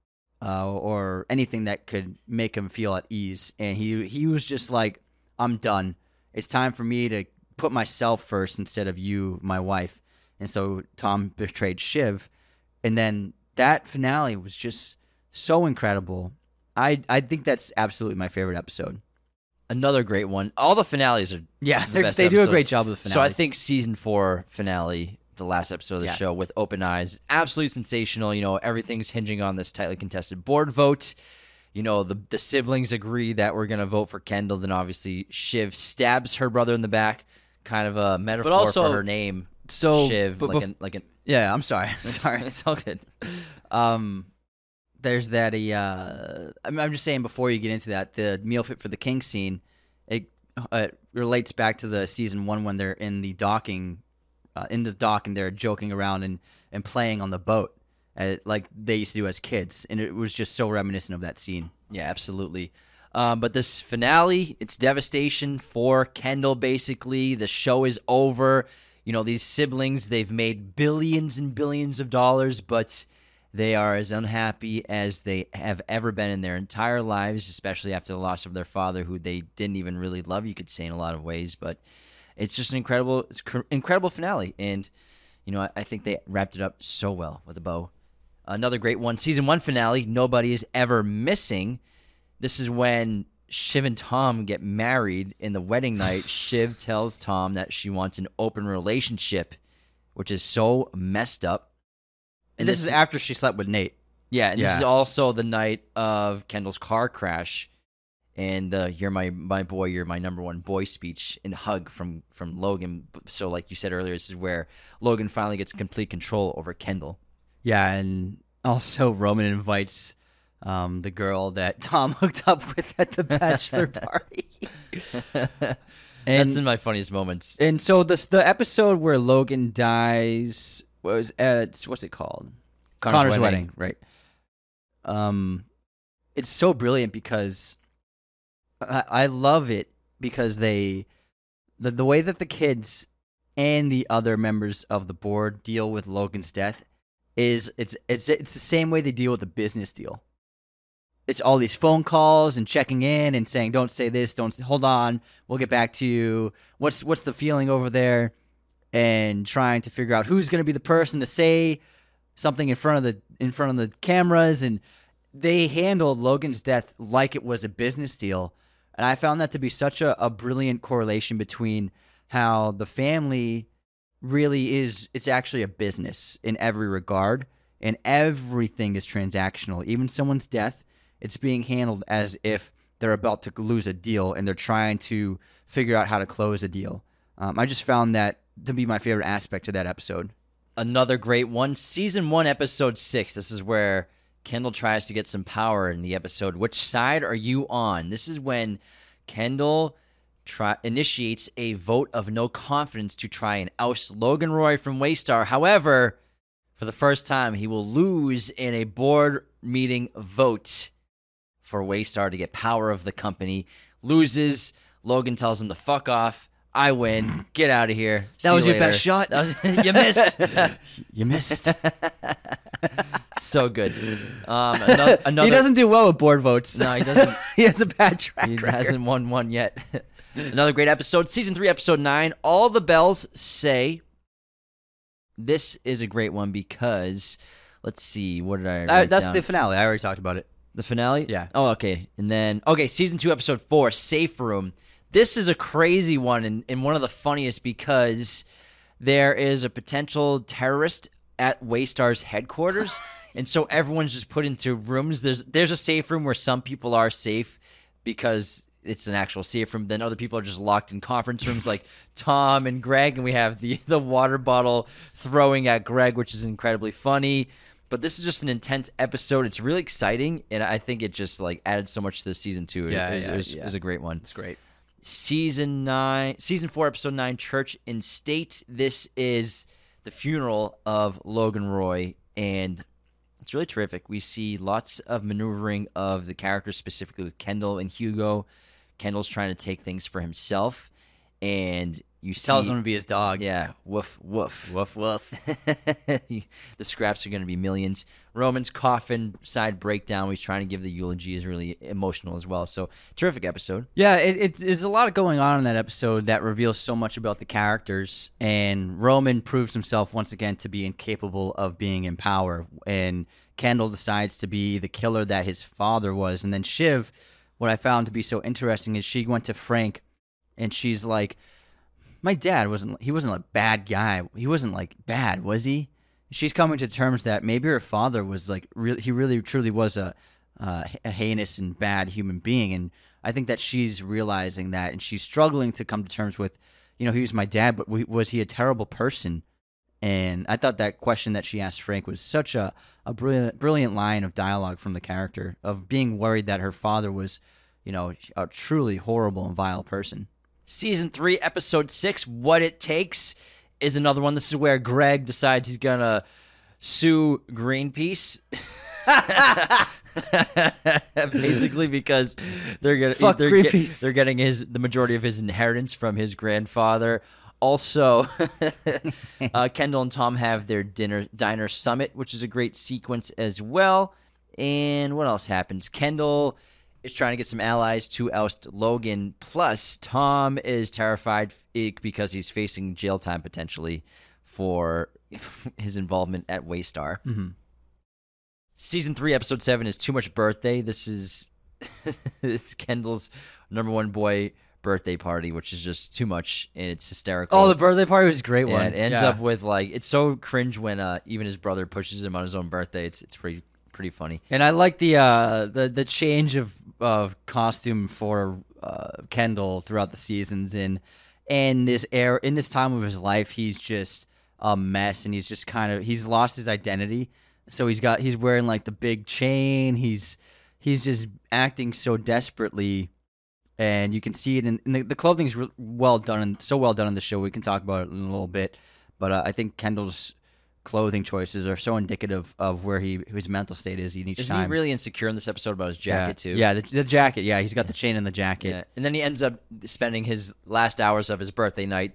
uh, or anything that could make him feel at ease. And he he was just like, "I'm done. It's time for me to put myself first instead of you, my wife." And so Tom betrayed Shiv, and then that finale was just so incredible. I I think that's absolutely my favorite episode. Another great one. All the finales are yeah, the they do a great job with the finales. So I think season four finale the last episode of the yeah. show with open eyes. Absolutely sensational. You know, everything's hinging on this tightly contested board vote. You know, the the siblings agree that we're gonna vote for Kendall. Then obviously Shiv stabs her brother in the back, kind of a metaphor but also, for her name. So Shiv, but, like, an, like an yeah. I'm sorry, sorry, it's all good. Um, there's that. Uh, I'm, I'm just saying before you get into that, the meal fit for the king scene, it, uh, relates back to the season one when they're in the docking uh, in the dock and they're joking around and, and playing on the boat uh, like they used to do as kids. And it was just so reminiscent of that scene. Yeah, absolutely. Um, but this finale, it's devastation for Kendall, basically. The show is over. You know, these siblings, they've made billions and billions of dollars, but they are as unhappy as they have ever been in their entire lives, especially after the loss of their father, who they didn't even really love, you could say, in a lot of ways. But it's just an incredible, it's incredible finale, and you know I, I think they wrapped it up so well with a bow. Another great one, season one finale. Nobody is ever missing. This is when Shiv and Tom get married in the wedding night. Shiv tells Tom that she wants an open relationship, which is so messed up. And, this, this, is after she slept with Nate. Yeah, and yeah. this is also the night of Kendall's car crash and uh, "You're my my boy, you're my number one boy" speech and hug from from Logan. So, like you said earlier, this is where Logan finally gets complete control over Kendall. Yeah, and also Roman invites um, the girl that Tom hooked up with at the bachelor party. and, That's in my funniest moments. And so this the episode where Logan dies was uh, what's it called? Connor's, Connor's wedding. wedding, right? Um, it's so brilliant because I, I love it because they the the way that the kids and the other members of the board deal with Logan's death is it's it's it's the same way they deal with the business deal. It's all these phone calls and checking in and saying, "Don't say this. Don't hold on. We'll get back to you. What's what's the feeling over there?" And trying to figure out who's going to be the person to say something in front of the in front of the cameras. And they handled Logan's death like it was a business deal and I found that to be such a, a brilliant correlation between how the family really is, it's actually a business in every regard. and everything is transactional. Even someone's death, it's being handled as if they're about to lose a deal and they're trying to figure out how to close a deal. Um, I just found that to be my favorite aspect of that episode. Another great one, season one, episode six. This is where Kendall tries to get some power in the episode. Which side are you on? This is when Kendall try, initiates a vote of no confidence to try and oust Logan Roy from Waystar. However, for the first time, he will lose in a board meeting vote for Waystar to get power of the company. Loses. Logan tells him to fuck off. I win. Get out of here. that See was you your best shot. Was- you missed. you missed. so good. Um, another, another, he doesn't do well with board votes. No, he doesn't. he has a bad track He record. hasn't won one yet. Another great episode, season three, episode nine. All the bells say. This is a great one because, let's see, what did I? That's down? the finale. I already talked about it. The finale? Yeah. Oh, okay. And then, okay, season two, episode four, Safe Room. This is a crazy one and, and one of the funniest because there is a potential terrorist at Waystar's headquarters. and so everyone's just put into rooms. There's there's a safe room where some people are safe because it's an actual safe room. Then other people are just locked in conference rooms like Tom and Greg. And we have the, the water bottle throwing at Greg, which is incredibly funny but this is just an intense episode. It's really exciting, and I think it just like added so much to the season too. Yeah, it, yeah, it was, yeah. it was a great one. It's great. Season nine, season four, episode nine, Church and State. This is the funeral of Logan Roy, and it's really terrific. We see lots of maneuvering of the characters, specifically with Kendall and Hugo. Kendall's trying to take things for himself, and you see Tells him to be his dog. yeah, woof woof. Woof woof. the scraps are going to be millions. Roman's coffin side breakdown. He's trying to give the eulogy is really emotional as well. So terrific episode. Yeah, it, it, there's a lot going on in that episode that reveals so much about the characters. And Roman proves himself once again to be incapable of being in power. And Kendall decides to be the killer that his father was. And then Shiv, what I found to be so interesting is she went to Frank and she's like, My dad wasn't, he wasn't a bad guy. He wasn't like bad, was he? She's coming to terms that maybe her father was like, really, he really truly was a, uh, a heinous and bad human being. And I think that she's realizing that and she's struggling to come to terms with, you know, he was my dad, but was he a terrible person? And I thought that question that she asked Frank was such a, a brilliant, brilliant line of dialogue from the character of being worried that her father was, you know, a truly horrible and vile person. Season three, episode six, What It Takes, is another one. This is where Greg decides he's going to sue Greenpeace. Basically, because they're gonna Fuck they're, get- they're getting his the majority of his inheritance from his grandfather. Also, uh, Kendall and Tom have their dinner diner summit, which is a great sequence as well. And what else happens? Kendall is trying to get some allies to oust Logan. Plus, Tom is terrified because he's facing jail time potentially for his involvement at Waystar. Mm-hmm. Season three, episode seven is Too Much Birthday. This is it's Kendall's number one boy birthday party, which is just too much and it's hysterical. Oh, the birthday party was a great one. it ends Yeah. up with like it's so cringe when uh, even his brother pushes him on his own birthday. It's it's pretty pretty funny. And I like the uh, the the change of of costume for uh, Kendall throughout the seasons, and and this air in this time of his life, he's just a mess, and he's just kind of he's lost his identity. So he's got he's wearing like the big chain. He's he's just acting so desperately, and you can see it in, in the the clothing's well done and so well done in the show. We can talk about it in a little bit, but uh, I think Kendall's clothing choices are so indicative of where he his mental state is in each Isn't time. he really insecure in this episode about his jacket yeah. too? Yeah, the, the jacket. Yeah, he's got the chain in the jacket. Yeah, and then he ends up spending his last hours of his birthday night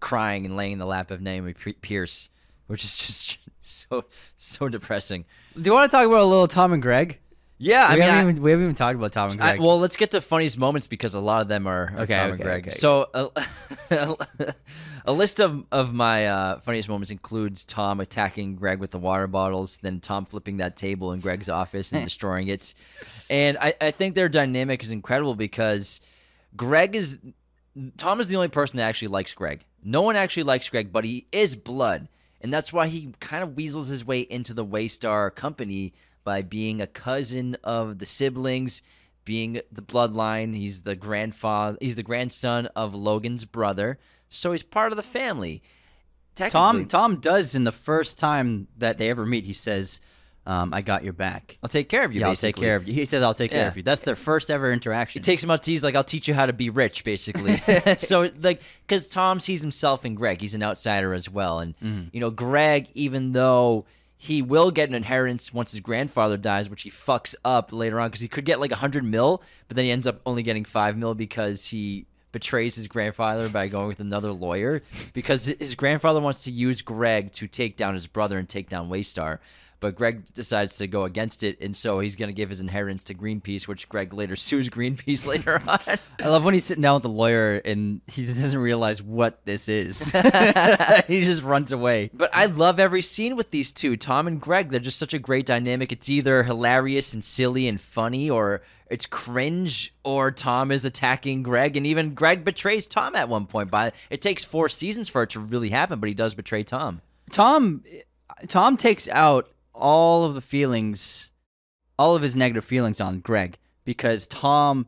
crying and laying in the lap of Naomi Pierce, which is just so so depressing. Do you want to talk about a little Tom and Greg? Yeah, I we, mean, haven't I- even, we haven't even talked about Tom and I- Greg. well, let's get to funniest moments because a lot of them are, are Okay, Tom and okay, Greg. okay. So, a, a list of, of my uh, funniest moments includes Tom attacking Greg with the water bottles, then Tom flipping that table in Greg's office and destroying it. And I, I think their dynamic is incredible because Greg is Tom is the only person that actually likes Greg. No one actually likes Greg, but he is blood. and that's why he kind of weasels his way into the Waystar company by being a cousin of the siblings, being the bloodline. He's the grandfather. He's the grandson of Logan's brother, so he's part of the family. Tom Tom does in the first time that they ever meet. He says, um, "I got your back. I'll take care of you. Yeah, I'll take care of you." He says, "I'll take care of you." That's their first ever interaction. He takes him out to he's like, I'll teach you how to be rich, basically. so like, because Tom sees himself in Greg, he's an outsider as well, and Mm-hmm. you know, Greg, even though he will get an inheritance once his grandfather dies, which he fucks up later on because he could get like a hundred mil, but then he ends up only getting five mil because he betrays his grandfather by going with another lawyer because his grandfather wants to use Greg to take down his brother and take down Waystar. But Greg decides to go against it, and so he's going to give his inheritance to Greenpeace, which Greg later sues Greenpeace later on. I love when he's sitting down with the lawyer and he doesn't realize what this is. he just runs away. But I love every scene with these two, Tom and Greg. They're just such a great dynamic. It's either hilarious and silly and funny, or it's cringe, or Tom is attacking Greg, and even Greg betrays Tom at one point. By it takes four seasons for it to really happen, but he does betray Tom. Tom Tom takes out all of the feelings, all of his negative feelings on Greg because Tom,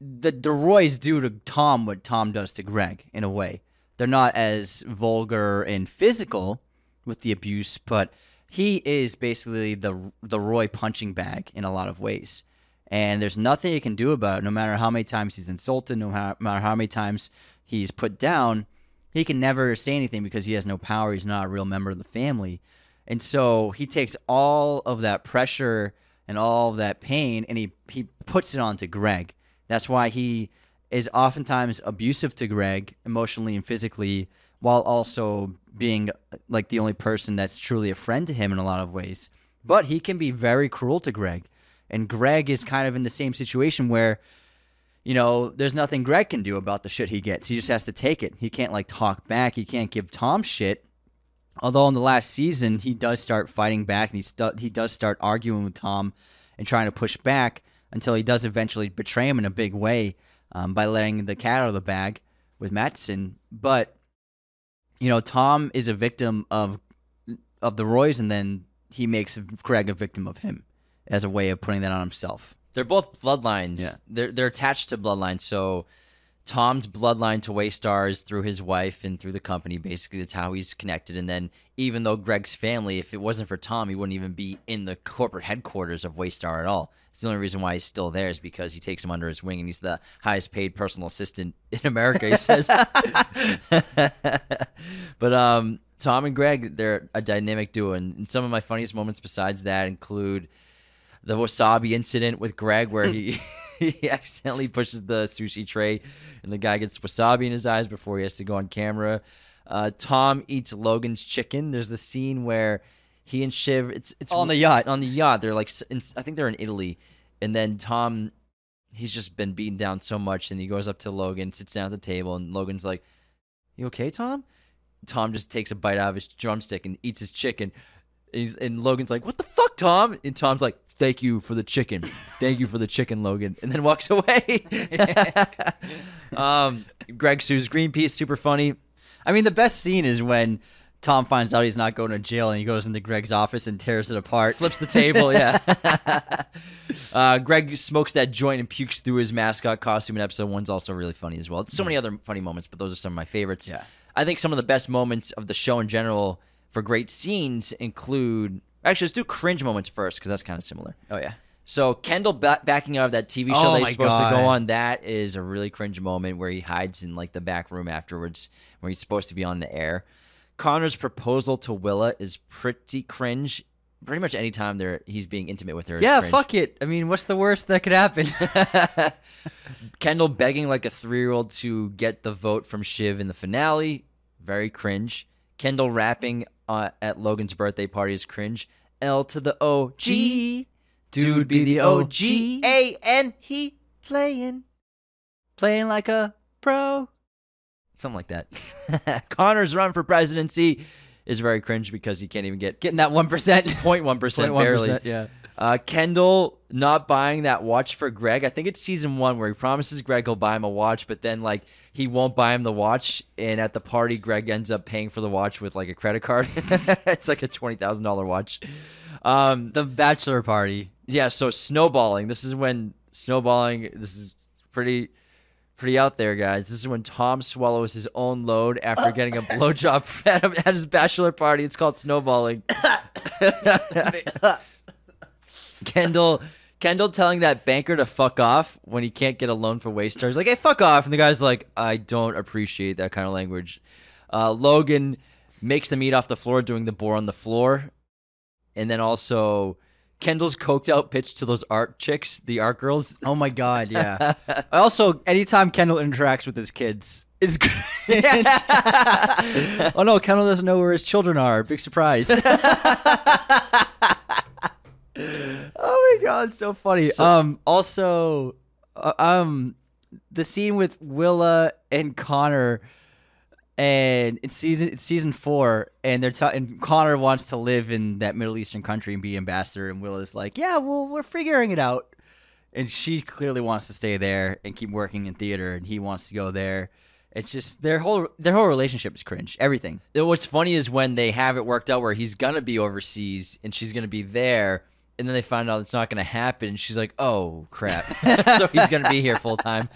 the the Roys do to Tom what Tom does to Greg in a way. They're not as vulgar and physical with the abuse, but he is basically the the Roy punching bag in a lot of ways. And there's nothing he can do about it. No matter how many times he's insulted, no matter how many times he's put down, he can never say anything because he has no power. He's not a real member of the family. And so he takes all of that pressure and all of that pain and he, he puts it onto Greg. That's why he is oftentimes abusive to Greg emotionally and physically while also being like the only person that's truly a friend to him in a lot of ways. But he can be very cruel to Greg. And Greg is kind of in the same situation where you know, there's nothing Greg can do about the shit he gets. He just has to take it. He can't like talk back. He can't give Tom shit. Although in the last season he does start fighting back and he stu- he does start arguing with Tom and trying to push back until he does eventually betray him in a big way um, by letting the cat out of the bag with Matsson. But you know, Tom is a victim of of the Roys, and then he makes Greg a victim of him as a way of putting that on himself. They're both bloodlines. Yeah. They're they're attached to bloodlines. So Tom's bloodline to Waystar is through his wife and through the company. Basically, that's how he's connected. And then, even though Greg's family, if it wasn't for Tom, he wouldn't even be in the corporate headquarters of Waystar at all. It's the only reason why he's still there is because he takes him under his wing, and he's the highest paid personal assistant in America. He says. but um, Tom and Greg, they're a dynamic duo, and, and some of my funniest moments besides that include the wasabi incident with Greg where he he accidentally pushes the sushi tray and the guy gets wasabi in his eyes before he has to go on camera. Uh, Tom eats Logan's chicken. There's the scene where he and Shiv it's it's On the yacht. on the yacht. They're like in, I think they're in Italy, and then Tom he's just been beaten down so much, and he goes up to Logan, sits down at the table, and Logan's like, "You okay, Tom?" Tom just takes a bite out of his drumstick and eats his chicken. He's, and Logan's like, "What the fuck, Tom?" And Tom's like, "Thank you for the chicken. Thank you for the chicken, Logan." And then walks away. um, Greg sues Greenpeace. Super funny. I mean, the best scene is when Tom finds out he's not going to jail and he goes into Greg's office and tears it apart. Flips the table. Yeah. uh, Greg smokes that joint and pukes through his mascot costume. In episode one's also really funny as well. So many other funny moments, but those are some of my favorites. Yeah. I think some of the best moments of the show in general for great scenes include. Actually, let's do cringe moments first because that's kind of similar. Oh yeah. So Kendall ba- backing out of that TV show Oh that he's my supposed to go on, that is a really cringe moment where he hides in like the back room afterwards, where he's supposed to be on the air. Connor's proposal to Willa is pretty cringe. Pretty much any time they're he's being intimate with her. Yeah, cringe. fuck it. I mean, what's the worst that could happen? Kendall begging like a three year old to get the vote from Shiv in the finale, very cringe. Kendall rapping uh, at Logan's birthday party is cringe. L to the O G. Dude be the OG. A N he playing. Playing like a pro. Something like that. Connor's run for presidency is very cringe because he can't even get Getting that one percent. 0.1% barely. Yeah. Uh, Kendall not buying that watch for Greg. I think it's season one where he promises Greg he'll buy him a watch, but then like he won't buy him the watch, and at the party, Greg ends up paying for the watch with like a credit card. it's like a twenty thousand dollar watch. Um, the bachelor party. Yeah, so snowballing. This is when snowballing. This is pretty pretty out there, guys. This is when Tom swallows his own load after getting a blowjob at, at his bachelor party. It's called snowballing. Kendall Kendall telling that banker to fuck off when he can't get a loan for Waystar. He's like, hey, fuck off. And the guy's like, I don't appreciate that kind of language. Uh, Logan makes them eat off the floor doing the boar on the floor. And then also Kendall's coked out pitch to those art chicks, the art girls. Oh my god, yeah. also, anytime Kendall interacts with his kids, it's great. oh no, Kendall doesn't know where his children are. Big surprise. oh my god, so funny. So, um, also, uh, um, the scene with Willa and Connor and it's season it's season four, and they're ta- and Connor wants to live in that Middle Eastern country and be ambassador, and Will is like, yeah, well, we're figuring it out, and she clearly wants to stay there and keep working in theater, and he wants to go there. It's just their whole their whole relationship is cringe. Everything. What's funny is when they have it worked out where he's gonna be overseas and she's gonna be there, and then they find out it's not going to happen. And she's like, "Oh crap!" so he's going to be here full time.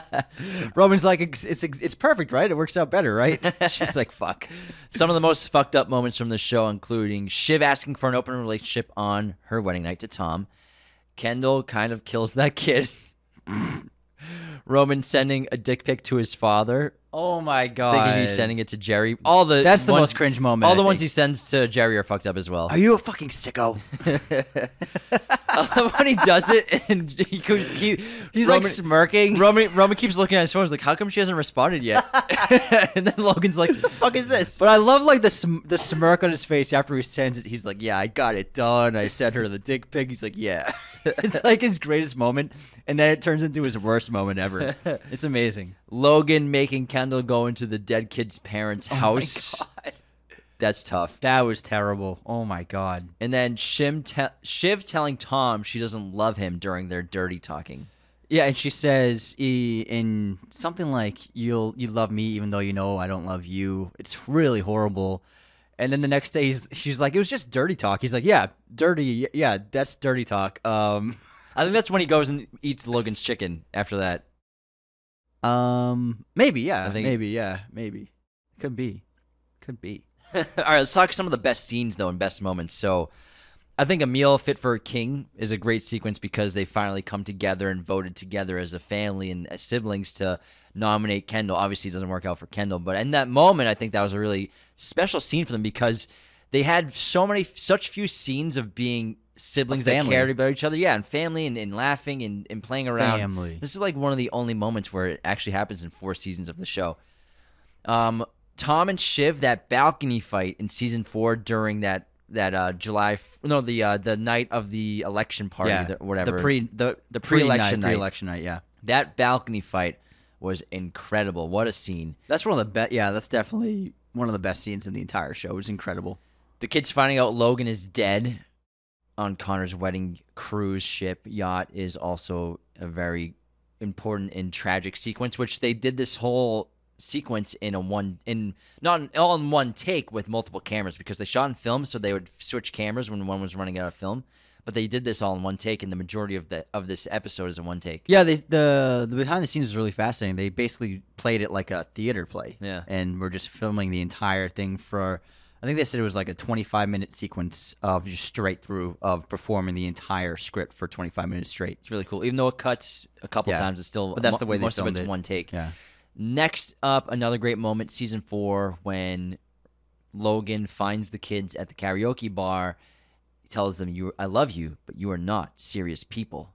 Roman's like, it's, it's, "It's perfect, right? It works out better, right?" she's like, "Fuck." Some of the most fucked up moments from the show, including Shiv asking for an open relationship on her wedding night to Tom. Kendall kind of kills that kid. Roman sending a dick pic to his father. Oh my god! Thinking he's sending it to Gerri. All the that's the ones, most cringe moment. All the I ones he sends to Gerri are fucked up as well. Are you a fucking sicko? when he does it and he keeps, he, he's Roman, like smirking. Roman Roman keeps looking at his phone. He's like, "How come she hasn't responded yet?" and then Logan's like, "What "The fuck is this?" But I love like the sm- the smirk on his face after he sends it. He's like, "Yeah, I got it done. I sent her the dick pic." He's like, "Yeah." it's like his greatest moment, and then it turns into his worst moment ever. It's amazing. Logan making Kendall go into the dead kid's parents' oh house. That's tough. That was terrible. Oh my god. And then Shim te- Shiv telling Tom she doesn't love him during their dirty talking. Yeah, and she says in something like "You'll you love me even though you know I don't love you." It's really horrible. And then the next day, he's, she's like, "It was just dirty talk." He's like, "Yeah, dirty. Yeah, that's dirty talk." Um, I think that's when he goes and eats Logan's chicken. After that, um, maybe, yeah, I think maybe, yeah, maybe, could be, could be. All right, let's talk some of the best scenes though and best moments. So, I think a meal Fit for a King is a great sequence because they finally come together and voted together as a family and as siblings to nominate Kendall. Obviously, it doesn't work out for Kendall, but in that moment, I think that was a really special scene for them because they had so many, such few scenes of being siblings that cared about each other. Yeah, and family and, and laughing and, and playing around. Family. This is like one of the only moments where it actually happens in four seasons of the show. Um, Tom and Shiv, that balcony fight in season four during that that uh July no the uh the night of the election party yeah, the, whatever. The pre the the pre-election night, pre-election night yeah. That balcony fight was incredible. What a scene. That's one of the best yeah that's definitely one of the best scenes in the entire show. It was incredible. The kids finding out Logan is dead on Connor's wedding cruise ship yacht is also a very important and tragic sequence, which they did this whole sequence in a one in not all in one take with multiple cameras because they shot in film, so they would switch cameras when one was running out of film. But they did this all in one take, and the majority of the of this episode is in one take. Yeah, they, the the behind the scenes is really fascinating. They basically played it like a theater play. Yeah, and we're just filming the entire thing for I think they said it was like a 25 minute sequence of just straight through of performing the entire script for 25 minutes straight. It's really cool. Even though it cuts a couple yeah. times, it's still but that's the way most of it's it. one take. Yeah. Next up, another great moment, season four, when Logan finds the kids at the karaoke bar. He tells them, "You, I love you, but you are not serious people."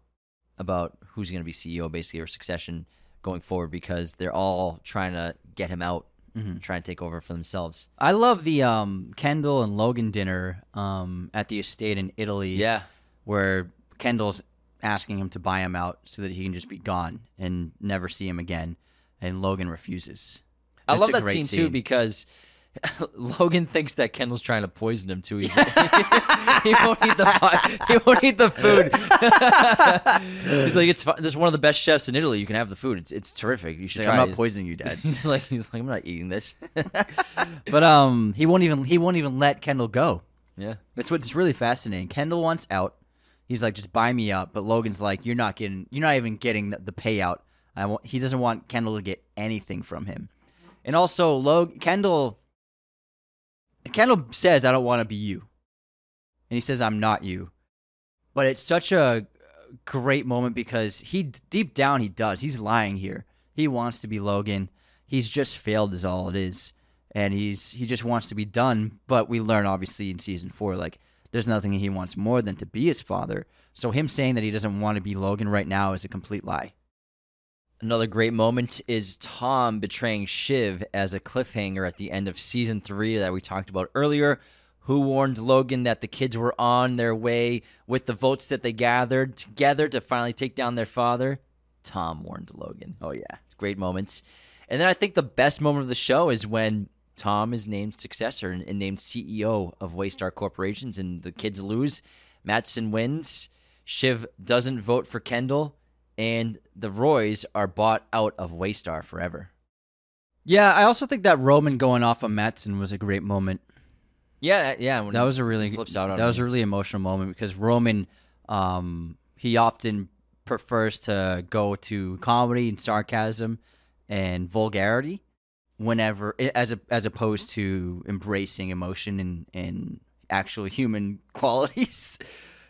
About who's going to be CEO, basically, or succession going forward, because they're all trying to get him out mm-hmm. try to take over for themselves. I love the um, Kendall and Logan dinner um, at the estate in Italy. Yeah, where Kendall's asking him to buy him out so that he can just be gone and never see him again, and Logan refuses. I love that scene, scene, too because Logan thinks that Kendall's trying to poison him too. He's like, he won't eat the food. he won't eat the food. he's like, it's. This is one of the best chefs in Italy. You can have the food. It's it's terrific. You should Like, try I'm not it." poisoning you, Dad. he's like he's like I'm not eating this. but um, he won't even he won't even let Kendall go. yeah. That's what's really fascinating. Kendall wants out. He's like, just buy me out. But Logan's like, you're not getting, you're not even getting the, the payout. I want. He doesn't want Kendall to get anything from him. And also, Log Kendall. Kendall says, "I don't want to be you," and he says, "I'm not you." But it's such a great moment because he deep down he does. He's lying here. He wants to be Logan. He's just failed is all it is. And he's he just wants to be done, but we learn obviously in season 4 like there's nothing he wants more than to be his father. So him saying that he doesn't want to be Logan right now is a complete lie. Another great moment is Tom betraying Shiv as a cliffhanger at the end of season three that we talked about earlier. Who warned Logan that the kids were on their way with the votes that they gathered together to finally take down their father? Tom warned Logan. Oh yeah. It's great moments. And then I think the best moment of the show is when Tom is named successor and, and named CEO of Waystar Corporations, and the kids lose. Matsson wins. Shiv doesn't vote for Kendall, and the Roys are bought out of Waystar forever. Yeah, I also think that Roman going off on Matsson was a great moment. Yeah, yeah. That was a really flips out that was a really emotional moment because Roman, um, he often prefers to go to comedy and sarcasm and vulgarity whenever as a, as opposed to embracing emotion and and actual human qualities.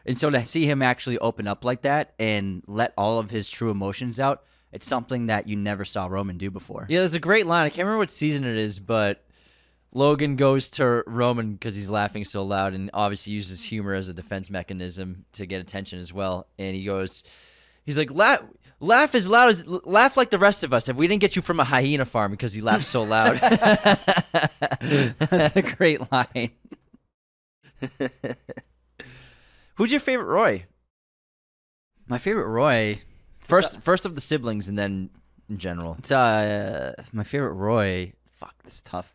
And so to see him actually open up like that and let all of his true emotions out, it's something that you never saw Roman do before. Yeah, there's a great line. I can't remember what season it is, but Logan goes to Roman because he's laughing so loud and obviously uses humor as a defense mechanism to get attention as well. And he goes, he's like, laugh, laugh as loud as, laugh like the rest of us. If we didn't get you from a hyena farm because he laughs so loud. That's a great line. Who's your favorite Roy? My favorite Roy, First, first of the siblings, and then in general. it's uh my favorite Roy. Fuck, this is tough.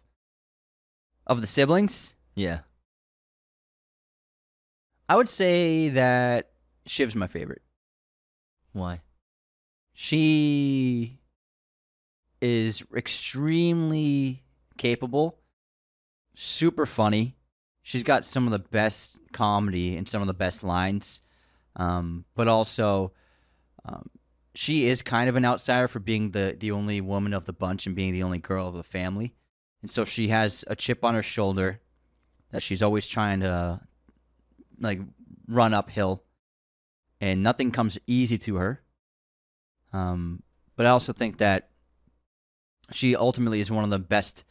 Of the siblings, Yeah. I would say that Shiv's my favorite. Why? She is extremely capable, super funny. She's got some of the best comedy and some of the best lines, um, but also um, she is kind of an outsider for being the the only woman of the bunch and being the only girl of the family, and so she has a chip on her shoulder that she's always trying to like run uphill, and nothing comes easy to her. Um, but I also think that she ultimately is one of the best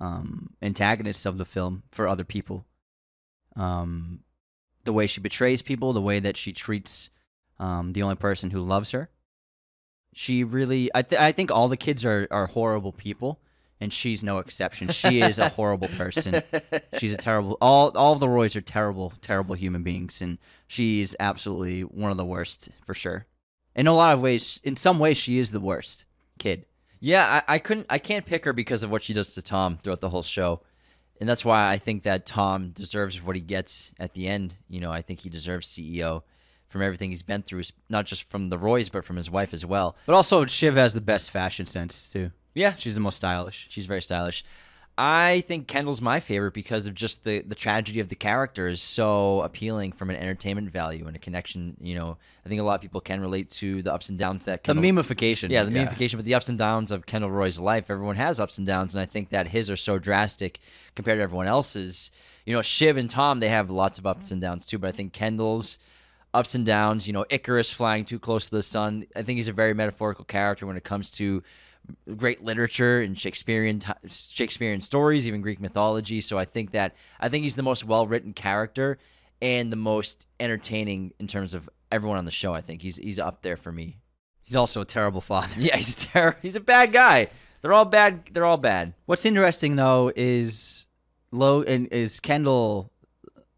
um, antagonists of the film for other people. Um, the way she betrays people, the way that she treats um, the only person who loves her. She really, I, th- I think all the kids are, are horrible people, and she's no exception. She is a horrible person. She's a terrible. All all of the Roys are terrible, terrible human beings, and she's absolutely one of the worst for sure. In a lot of ways, in some ways, she is the worst kid. Yeah, I, I couldn't. I can't pick her because of what she does to Tom throughout the whole show, and that's why I think that Tom deserves what he gets at the end. You know, I think he deserves CEO from everything he's been through, not just from the Roys, but from his wife as well. But also, Shiv has the best fashion sense too. Yeah, She's the most stylish. she's very stylish. I think Kendall's my favorite because of just the the tragedy of the character is so appealing from an entertainment value and a connection. You know, I think a lot of people can relate to the ups and downs that The Kendall, memification. Yeah, the memification, but the ups and downs of Kendall Roy's life. Everyone has ups and downs, and I think that his are so drastic compared to everyone else's. You know, Shiv and Tom, they have lots of ups and downs too, but I think Kendall's ups and downs, you know, Icarus flying too close to the sun. I think he's a very metaphorical character when it comes to great literature and Shakespearean ti- Shakespearean stories, even Greek mythology. So I think that I think he's the most well-written character and the most entertaining in terms of everyone on the show. I think he's he's up there for me. He's also a terrible father. Yeah, he's ter- he's a bad guy. They're all bad. They're all bad. What's interesting though is low and is Kendall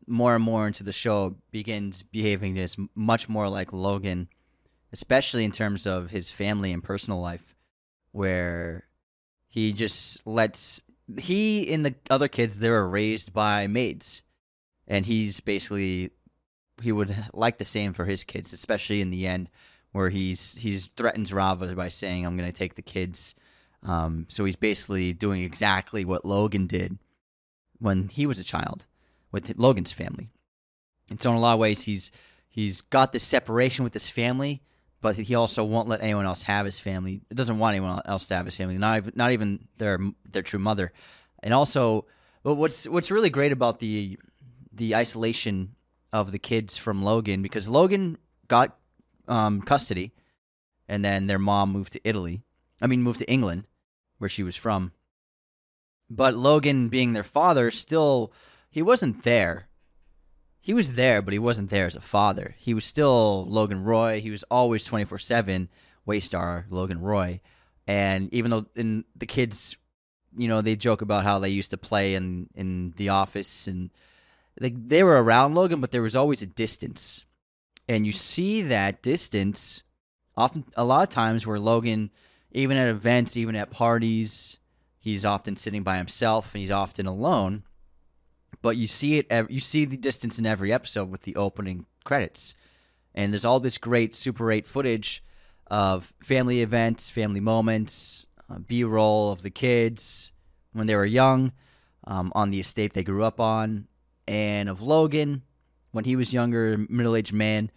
more and more into the show begins behaving as much more like Logan, especially in terms of his family and personal life, where he just lets he and the other kids they were raised by maids, and he's basically he would like the same for his kids, especially in the end where he's he's threatens Rava by saying I'm going to take the kids. Um, so he's basically doing exactly what Logan did when he was a child with Logan's family. And so in a lot of ways he's he's got this separation with his family, but he also won't let anyone else have his family. Doesn't want anyone else to have his family, not even, not even their their true mother. And also, but what's what's really great about the the isolation of the kids from Logan because Logan got um, custody, and then their mom moved to Italy. I mean, moved to England, where she was from. But Logan, being their father, still he wasn't there. He was there, but he wasn't there as a father. He was still Logan Roy. He was always twenty four seven Waystar Logan Roy. And even though in the kids, you know, they joke about how they used to play in in the office and they they were around Logan, but there was always a distance and you see that distance often a lot of times where Logan, even at events, even at parties, he's often sitting by himself and he's often alone. But you see it, you see the distance in every episode with the opening credits, and there's all this great Super 8 footage of family events, family moments, uh, B-roll of the kids when they were young, um, on the estate they grew up on, and of Logan when he was younger, middle aged man.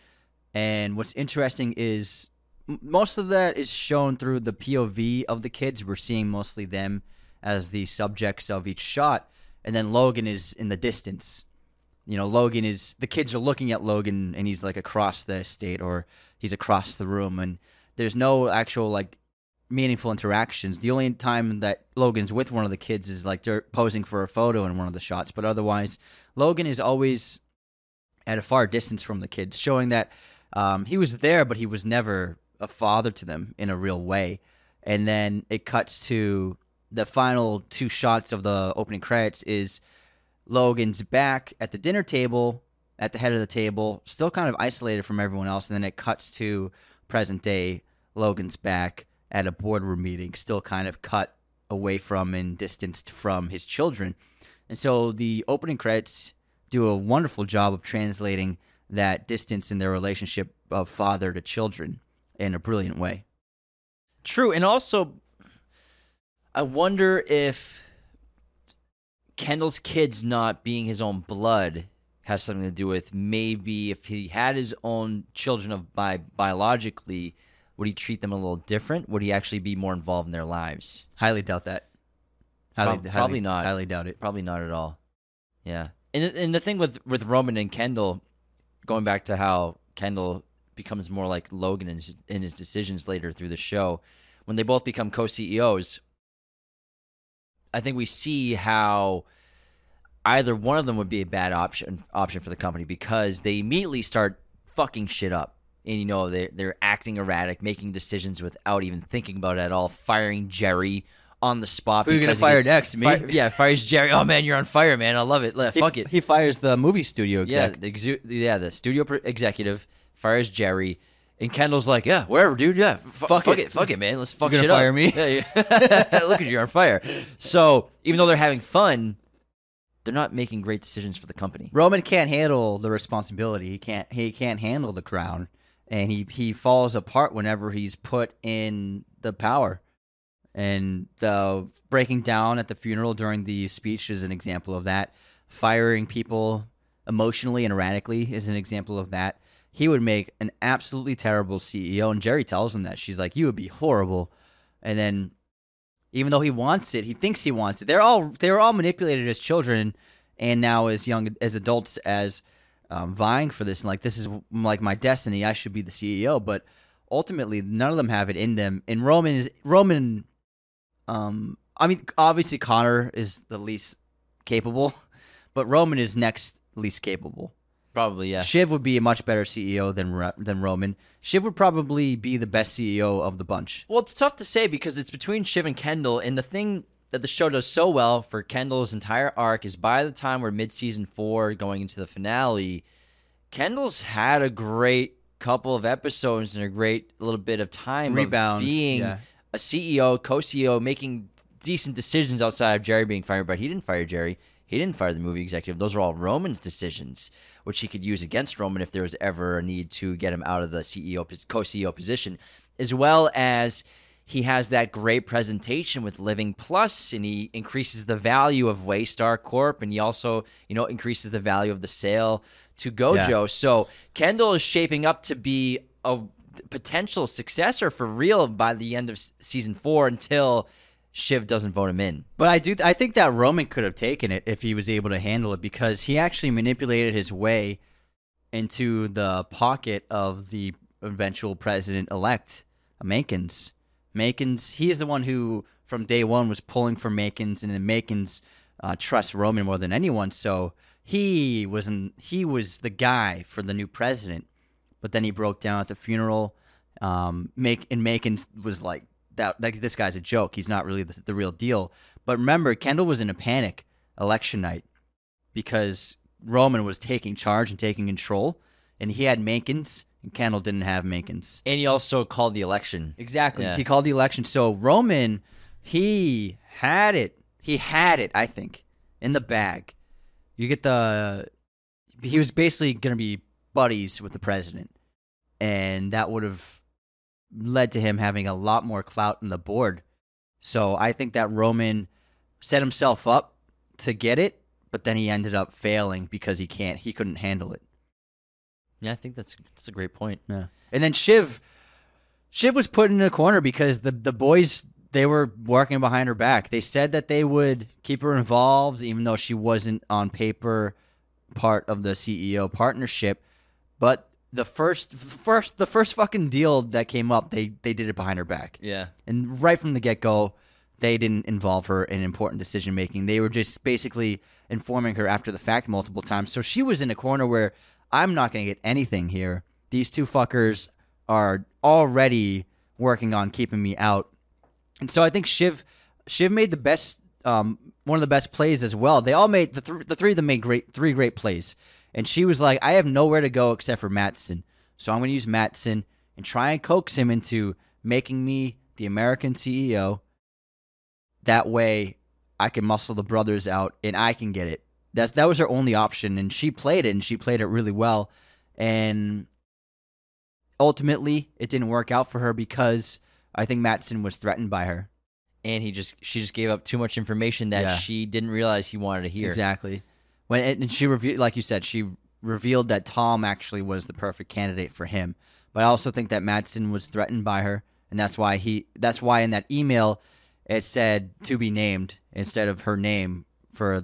And what's interesting is most of that is shown through the POV of the kids. We're seeing mostly them as the subjects of each shot. And then Logan is in the distance. You know, Logan is the kids are looking at Logan and he's like across the estate or he's across the room and there's no actual like meaningful interactions. The only time that Logan's with one of the kids is like they're posing for a photo in one of the shots, but otherwise Logan is always at a far distance from the kids, showing that um, he was there, but he was never a father to them in a real way. And then it cuts to the final two shots of the opening credits is Logan's back at the dinner table, at the head of the table, still kind of isolated from everyone else. And then it cuts to present day Logan's back at a boardroom meeting, still kind of cut away from and distanced from his children. And so the opening credits do a wonderful job of translating that distance in their relationship of father to children in a brilliant way. True, and also I wonder if Kendall's kids not being his own blood has something to do with maybe if he had his own children of by biologically would he treat them a little different? Would he actually be more involved in their lives? Highly doubt that. Highly, Pro- probably highly, not. highly doubt it. Probably not at all. Yeah. And and the thing with with Roman and Kendall, going back to how Kendall becomes more like Logan in his, in his decisions later through the show, when they both become co CEOs, I think we see how either one of them would be a bad option option for the company because they immediately start fucking shit up. And you know they they're acting erratic, making decisions without even thinking about it at all, firing Gerri on the spot. Who are you gonna fire next? Me? Fire, yeah, fires Gerri. Oh man, you're on fire, man. I love it. He, Fuck it. He fires the movie studio exec. Yeah, the yeah, the studio executive fires Gerri. And Kendall's like, yeah, wherever, dude. Yeah, fuck, fuck it. it. fuck it, man. Let's fuck you're shit fire up. me. Yeah, yeah. Look at you, you're on fire. So even though they're having fun, they're not making great decisions for the company. Roman can't handle the responsibility. He can't. He can't handle the crown, and he he falls apart whenever he's put in the power and the breaking down at the funeral during the speech is an example of that. Firing people emotionally and erratically is an example of that. He would make an absolutely terrible CEO, and Gerri tells him that she's like, "You would be horrible," and then even though he wants it, he thinks he wants it. They're all they were all manipulated as children, and now as young as adults as um, vying for this and like this is like my destiny. I should be the CEO, but ultimately none of them have it in them. And Roman is Roman um, I mean, obviously Connor is the least capable, but Roman is next least capable. Probably, yeah. Shiv would be a much better CEO than than Roman. Shiv would probably be the best CEO of the bunch. Well, it's tough to say because it's between Shiv and Kendall, and the thing that the show does so well for Kendall's entire arc is by the time we're mid season four, going into the finale, Kendall's had a great couple of episodes and a great little bit of time rebound being. Yeah a CEO, co-CEO, making decent decisions outside of Gerri being fired, but he didn't fire Gerri. He didn't fire the movie executive. Those are all Roman's decisions, which he could use against Roman if there was ever a need to get him out of the CEO co-CEO position, as well as he has that great presentation with Living Plus, and he increases the value of Waystar Corp, and he also, you know, increases the value of the sale to Gojo. Yeah. So Kendall is shaping up to be a potential successor for real by the end of season four until Shiv doesn't vote him in. But I do I think that Roman could have taken it if he was able to handle it because he actually manipulated his way into the pocket of the eventual president elect, Mencken. Mencken, he is the one who from day one was pulling for Mencken, and then Mencken uh, Roman more than anyone. So he was in, he was the guy for the new president. But then he broke down at the funeral. Um, make and Mencken was like that. Like this guy's a joke. He's not really the, the real deal. But remember, Kendall was in a panic election night because Roman was taking charge and taking control, and he had Mencken and Kendall didn't have Mencken. And he also called the election. Exactly. Yeah. He called the election. So Roman, he had it. He had it, I think, in the bag. You get the. He was basically going to be buddies with the president. And that would have led to him having a lot more clout in the board. So I think that Roman set himself up to get it, but then he ended up failing because he can't. He couldn't handle it. Yeah, I think that's that's a great point. Yeah. And then Shiv Shiv was put in a corner because the the boys they were working behind her back. They said that they would keep her involved even though she wasn't on paper part of the CEO partnership. But the first first the first fucking deal that came up, they they did it behind her back. Yeah. And right from the get-go, they didn't involve her in important decision making. They were just basically informing her after the fact multiple times. So she was in a corner where I'm not going to get anything here. These two fuckers are already working on keeping me out. And so I think Shiv Shiv made the best um, one of the best plays as well. They all made the th- the three of them made great three great plays. And she was like, I have nowhere to go except for Matsson. So I'm going to use Matsson and try and coax him into making me the American CEO. That way I can muscle the brothers out and I can get it. That's that was her only option, and she played it, and she played it really well. And ultimately, it didn't work out for her because I think Matsson was threatened by her, and he just she just gave up too much information that yeah. she didn't realize he wanted to hear. Exactly. When and she revealed, like you said, she revealed that Tom actually was the perfect candidate for him. But I also think that Matsson was threatened by her, and that's why he. That's why in that email it said to be named instead of her name for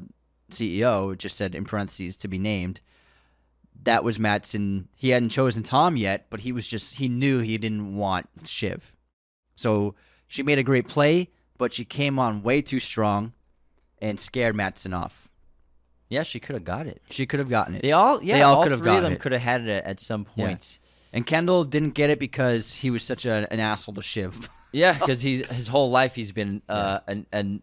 CEO, It just said in parentheses to be named. That was Matsson. He hadn't chosen Tom yet, but he was just he knew he didn't want Shiv. So she made a great play, but she came on way too strong and scared Matsson off. Yeah, she could have got it. She could have gotten it. They all, yeah, they all, all could have gotten them. Could have had it at some point. Yeah. And Kendall didn't get it because he was such a, an asshole to Shiv. yeah, because he's his whole life he's been uh, yeah. an, an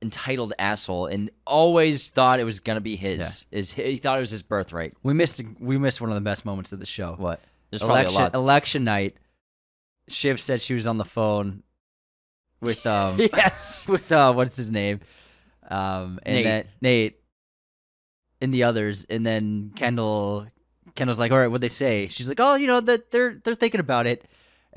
entitled asshole and always thought it was gonna be his. Yeah. Is he thought it was his birthright. We missed we missed one of the best moments of the show. What? There's election election night. Shiv said she was on the phone with um yes with uh what's his name um and Nate. then Nate and the others and then mm-hmm. Kendall Kendall's like all right what they say she's like oh you know that they're they're thinking about it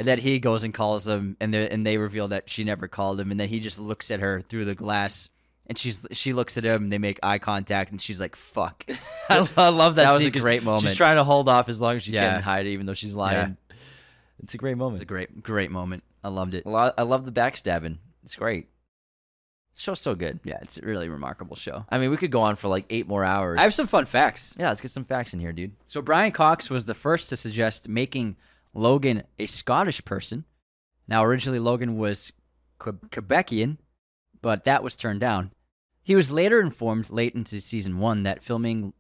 and then he goes and calls them, and they and they reveal that she never called him, and then he just looks at her through the glass, and she's she looks at him, and they make eye contact, and she's like, "Fuck." I, love that. That was a great moment. She's trying to hold off as long as she yeah. can hide it, even though she's lying. Yeah. It's a great moment. It's a great great moment. I loved it. I love the backstabbing. It's great. Show's so good. Yeah, it's a really remarkable show. I mean, we could go on for like eight more hours. I have some fun facts. Yeah, let's get some facts in here, dude. So Brian Cox was the first to suggest making Logan a Scottish person. Now, originally, Logan was Quebecian, but that was turned down. He was later informed late into season one that filming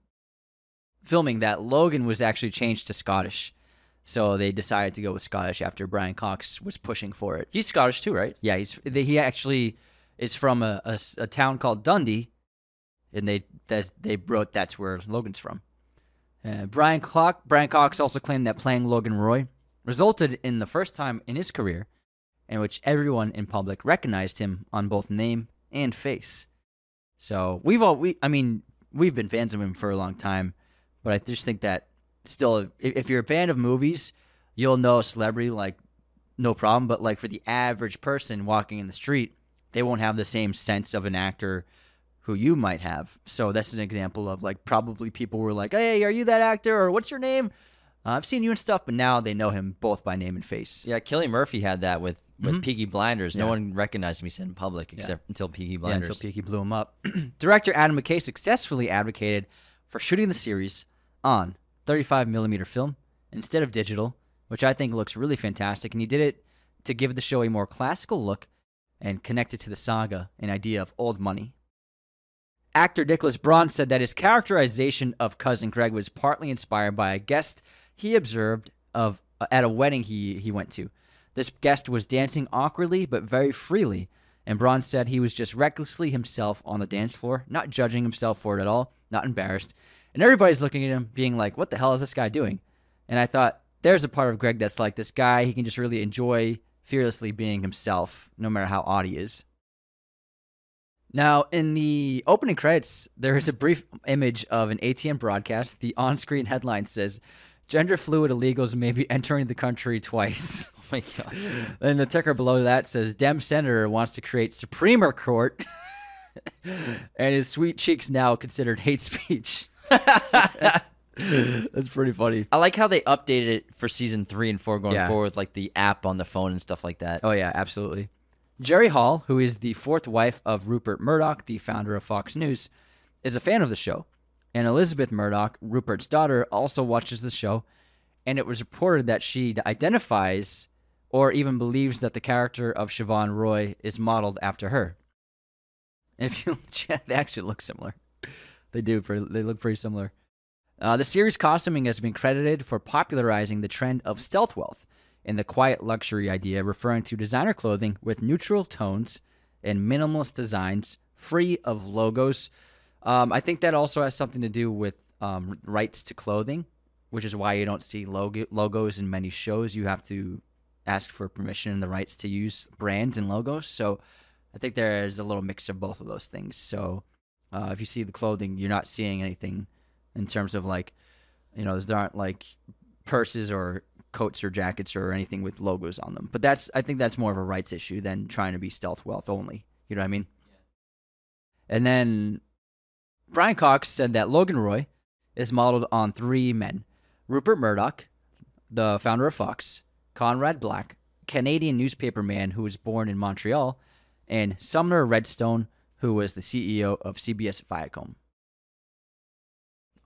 filming that Logan was actually changed to Scottish. So they decided to go with Scottish after Brian Cox was pushing for it. He's Scottish too, right? Yeah, he's he actually is from a, a, a town called Dundee, and they that they wrote that's where Logan's from. Uh, Brian Clock, Brian Cox also claimed that playing Logan Roy resulted in the first time in his career in which everyone in public recognized him on both name and face. So we've all we I mean we've been fans of him for a long time, but I just think that still if you're a fan of movies, you'll know a celebrity like no problem. But like for the average person walking in the street, they won't have the same sense of an actor who you might have. So that's an example of like probably people were like, "Hey, are you that actor?" or "What's your name?" Uh, I've seen you and stuff, but now they know him both by name and face. Yeah, Cillian Murphy had that with with Mhm. Peaky Blinders. No Yeah. one recognized me said in public except until Peaky Yeah, Blinders. until Peaky blew him up. Director Adam McKay successfully advocated for shooting the series on 35 millimeter film instead of digital, which I think looks really fantastic. And he did it to give the show a more classical look and connected to the saga and idea of old money. Actor Nicholas Braun said that his characterization of cousin Greg was partly inspired by a guest he observed of uh, at a wedding he, he went to. This guest was dancing awkwardly but very freely, and Braun said he was just recklessly himself on the dance floor, not judging himself for it at all, not embarrassed. And everybody's looking at him, being like, "What the hell is this guy doing?" And I thought, there's a part of Greg that's like this guy. He can just really enjoy fearlessly being himself, no matter how odd he is. Now, in the opening credits, there is a brief image of an ATN broadcast. The on screen headline says, Gender fluid illegals may be entering the country twice. Oh my god. and the ticker below that says, Dem Senator wants to create Supremer Court. and his sweet cheeks now considered hate speech. That's pretty funny. I like how they updated it for season three and four going Yeah. forward, like the app on the phone and stuff like that. Oh yeah, absolutely. Jerry Hall, who is the fourth wife of Rupert Murdoch, the founder of Fox News, is a fan of the show. And Elizabeth Murdoch, Rupert's daughter, also watches the show. And it was reported that she identifies or even believes that the character of Siobhan Roy is modeled after her. And if you check, they actually look similar. They do. pretty- They look pretty similar. Uh, the series costuming has been credited for popularizing the trend of stealth wealth and the quiet luxury idea, referring to designer clothing with neutral tones and minimalist designs, free of logos. Um, I think that also has something to do with um, rights to clothing, which is why you don't see logo- logos in many shows. You have to ask for permission and the rights to use brands and logos. So I think there's a little mix of both of those things. So uh, if you see the clothing, you're not seeing anything in terms of like, you know, there aren't like purses or coats or jackets or anything with logos on them. But that's I think that's more of a rights issue than trying to be stealth wealth only. You know what I mean? And then Brian Cox said that Logan Roy is modeled on three men: Rupert Murdoch, the founder of Fox, Conrad Black, Canadian newspaper man who was born in Montreal, and Sumner Redstone, who was the CEO of CBS Viacom.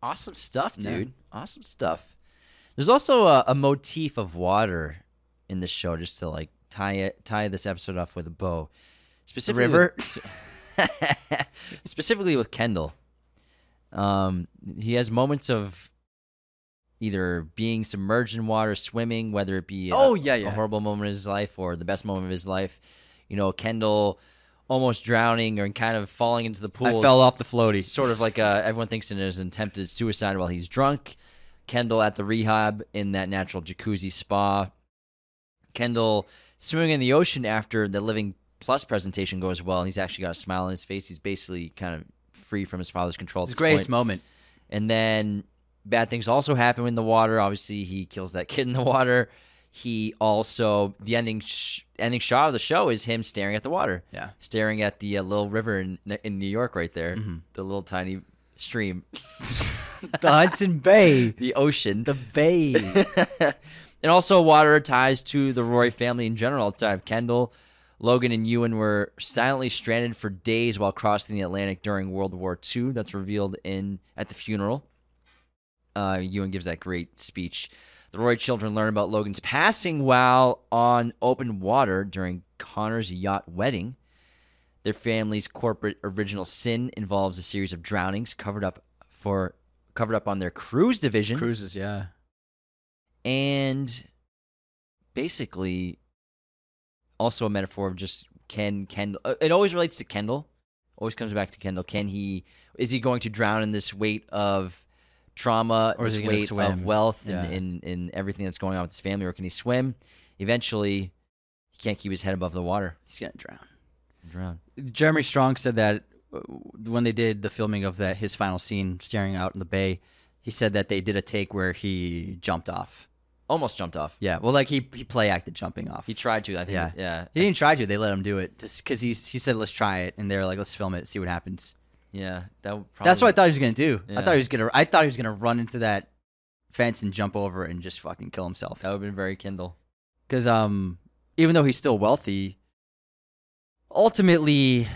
Awesome stuff, Yeah. dude. Awesome stuff. There's also a, a motif of water in the show, just to like tie it, tie this episode off with a bow. Specifically, river? with- specifically with Kendall. Um, he has moments of either being submerged in water, swimming, whether it be a, Oh, yeah, yeah. a horrible moment of his life or the best moment of his life. You know, Kendall almost drowning or kind of falling into the pool. I fell off the floaty. Sort of like uh, everyone thinks it is an attempted suicide while he's drunk. Kendall at the rehab in that natural jacuzzi spa. Kendall swimming in the ocean after the Living Plus presentation goes well, and he's actually got a smile on his face. He's basically kind of free from his father's control. It's his this greatest point. moment. And then bad things also happen in the water. Obviously, he kills that kid in the water. He also the ending sh- ending shot of the show is him staring at the water, Yeah. staring at the uh, little river in in New York right there, Mhm. the little tiny stream, The Hudson Bay. the ocean. The Bay. and also water ties to the Roy family in general. Outside of Kendall, Logan and Ewan were silently stranded for days while crossing the Atlantic during World War II. That's revealed in at the funeral. Uh, Ewan gives that great speech. The Roy children learn about Logan's passing while on open water during Connor's yacht wedding. Their family's corporate original sin involves a series of drownings covered up for covered up on their cruise division Cruises, yeah. and basically also a metaphor of just can Kendall uh, it always relates to Kendall always comes back to Kendall can he is he going to drown in this weight of trauma Or is this weight swim? of wealth Yeah. and in, in everything that's going on with his family or can he swim eventually he can't keep his head above the water He's gonna drown. Drown. Jeremy Strong said that uh, when they did the filming of that his final scene staring out in the bay, he said that they did a take where he jumped off. Almost jumped off. Yeah, well, like he he play acted jumping off. He tried to. I think. Yeah. Yeah. He didn't try to. They let him do it because he he said let's try it, and they're like let's film it, see what happens. Yeah. That. Would That's what I thought he was gonna do. I thought he was gonna. I thought he was gonna run into that fence and jump over it and just fucking kill himself. That would have been very Kendall. Because um, even though he's still wealthy, ultimately,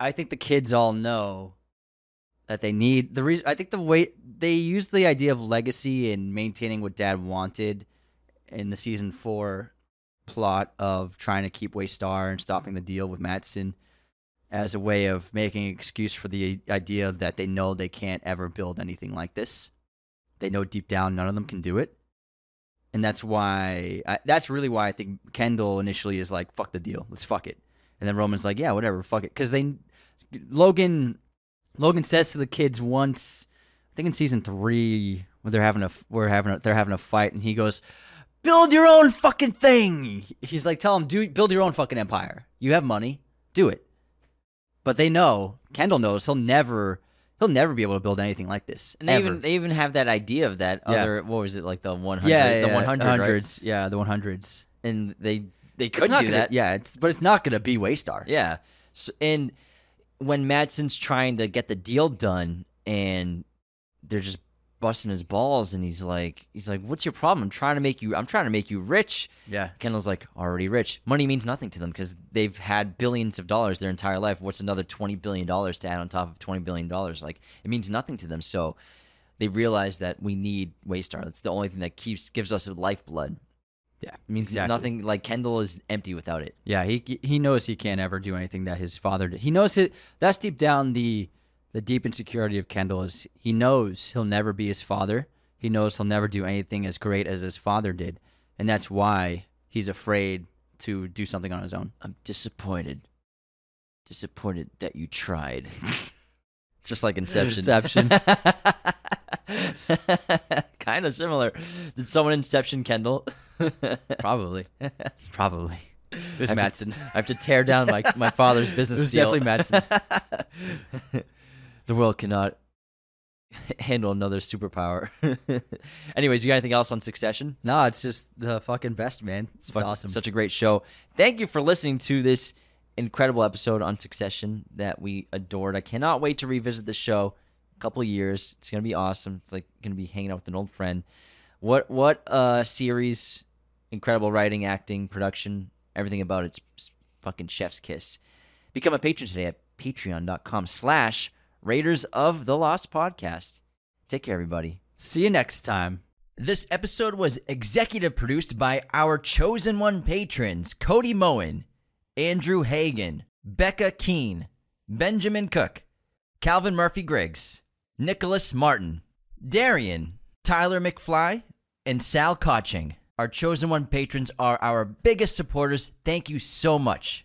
I think the kids all know that they need the reason. I think the way they use the idea of legacy and maintaining what Dad wanted in the season four plot of trying to keep Waystar and stopping the deal with Matsson as a way of making an excuse for the idea that they know they can't ever build anything like this. They know deep down none of them can do it. And that's why I, that's really why I think Kendall initially is like fuck the deal, let's fuck it, and then Roman's like yeah whatever. Fuck it. Because they Logan Logan says to the kids once I think in season three when they're having a we're having a, they're having a fight and he goes build your own fucking thing. He's like tell him do build your own fucking empire. You have money. Do it but they know Kendall knows he'll never he'll never be able to build anything like this And they ever. even they even have that idea of that Yeah. other what was it like the one hundred yeah, yeah, the one hundred right? hundreds yeah the 100s and they they could do gonna- that Yeah, it's but it's not going to be Waystar. yeah so, and when Matsson's trying to get the deal done and they're just busting his balls and he's like he's like what's your problem I'm trying to make you I'm trying to make you rich Yeah. Kendall's like already rich. Money means nothing to them because they've had billions of dollars their entire life. What's another twenty billion dollars to add on top of twenty billion dollars? Like it means nothing to them. So they realize that we need Waystar. That's the only thing that keeps gives us lifeblood. Yeah, It means exactly. nothing. Like Kendall is empty without it. Yeah, he he knows he can't ever do anything that his father did. He knows it. That's deep down the the deep insecurity of Kendall is he knows he'll never be his father. He knows he'll never do anything as great as his father did, and that's why he's afraid to do something on his own. I'm disappointed. Disappointed that you tried. Just like Inception. Inception. kind of similar. Did someone Inception Kendall? Probably, probably. It was I to- I have to tear down my my father's business It was deal. definitely Matsson. The world cannot handle another superpower. Anyways, you got anything else on Succession? No, it's just the fucking best, man. It's, fuck- awesome. Such a great show. Thank you for listening to this incredible episode on Succession that we adored. I cannot wait to revisit the show. A couple years. It's gonna be awesome. It's like gonna be hanging out with an old friend. What what uh series? Incredible writing, acting, production, everything about. It's fucking chef's kiss. Become a patron today at patreon.com slash Raiders of the Lost Podcast. Take care, everybody. See you next time. This episode was executive produced by our chosen one patrons Cody Moen, Andrew Hagan, Becca Keene, Benjamin Cook, Calvin Murphy Griggs, Nicholas Martin, Darian, Tyler McFly, and Sal Koching. Our chosen one patrons are our biggest supporters. Thank you so much.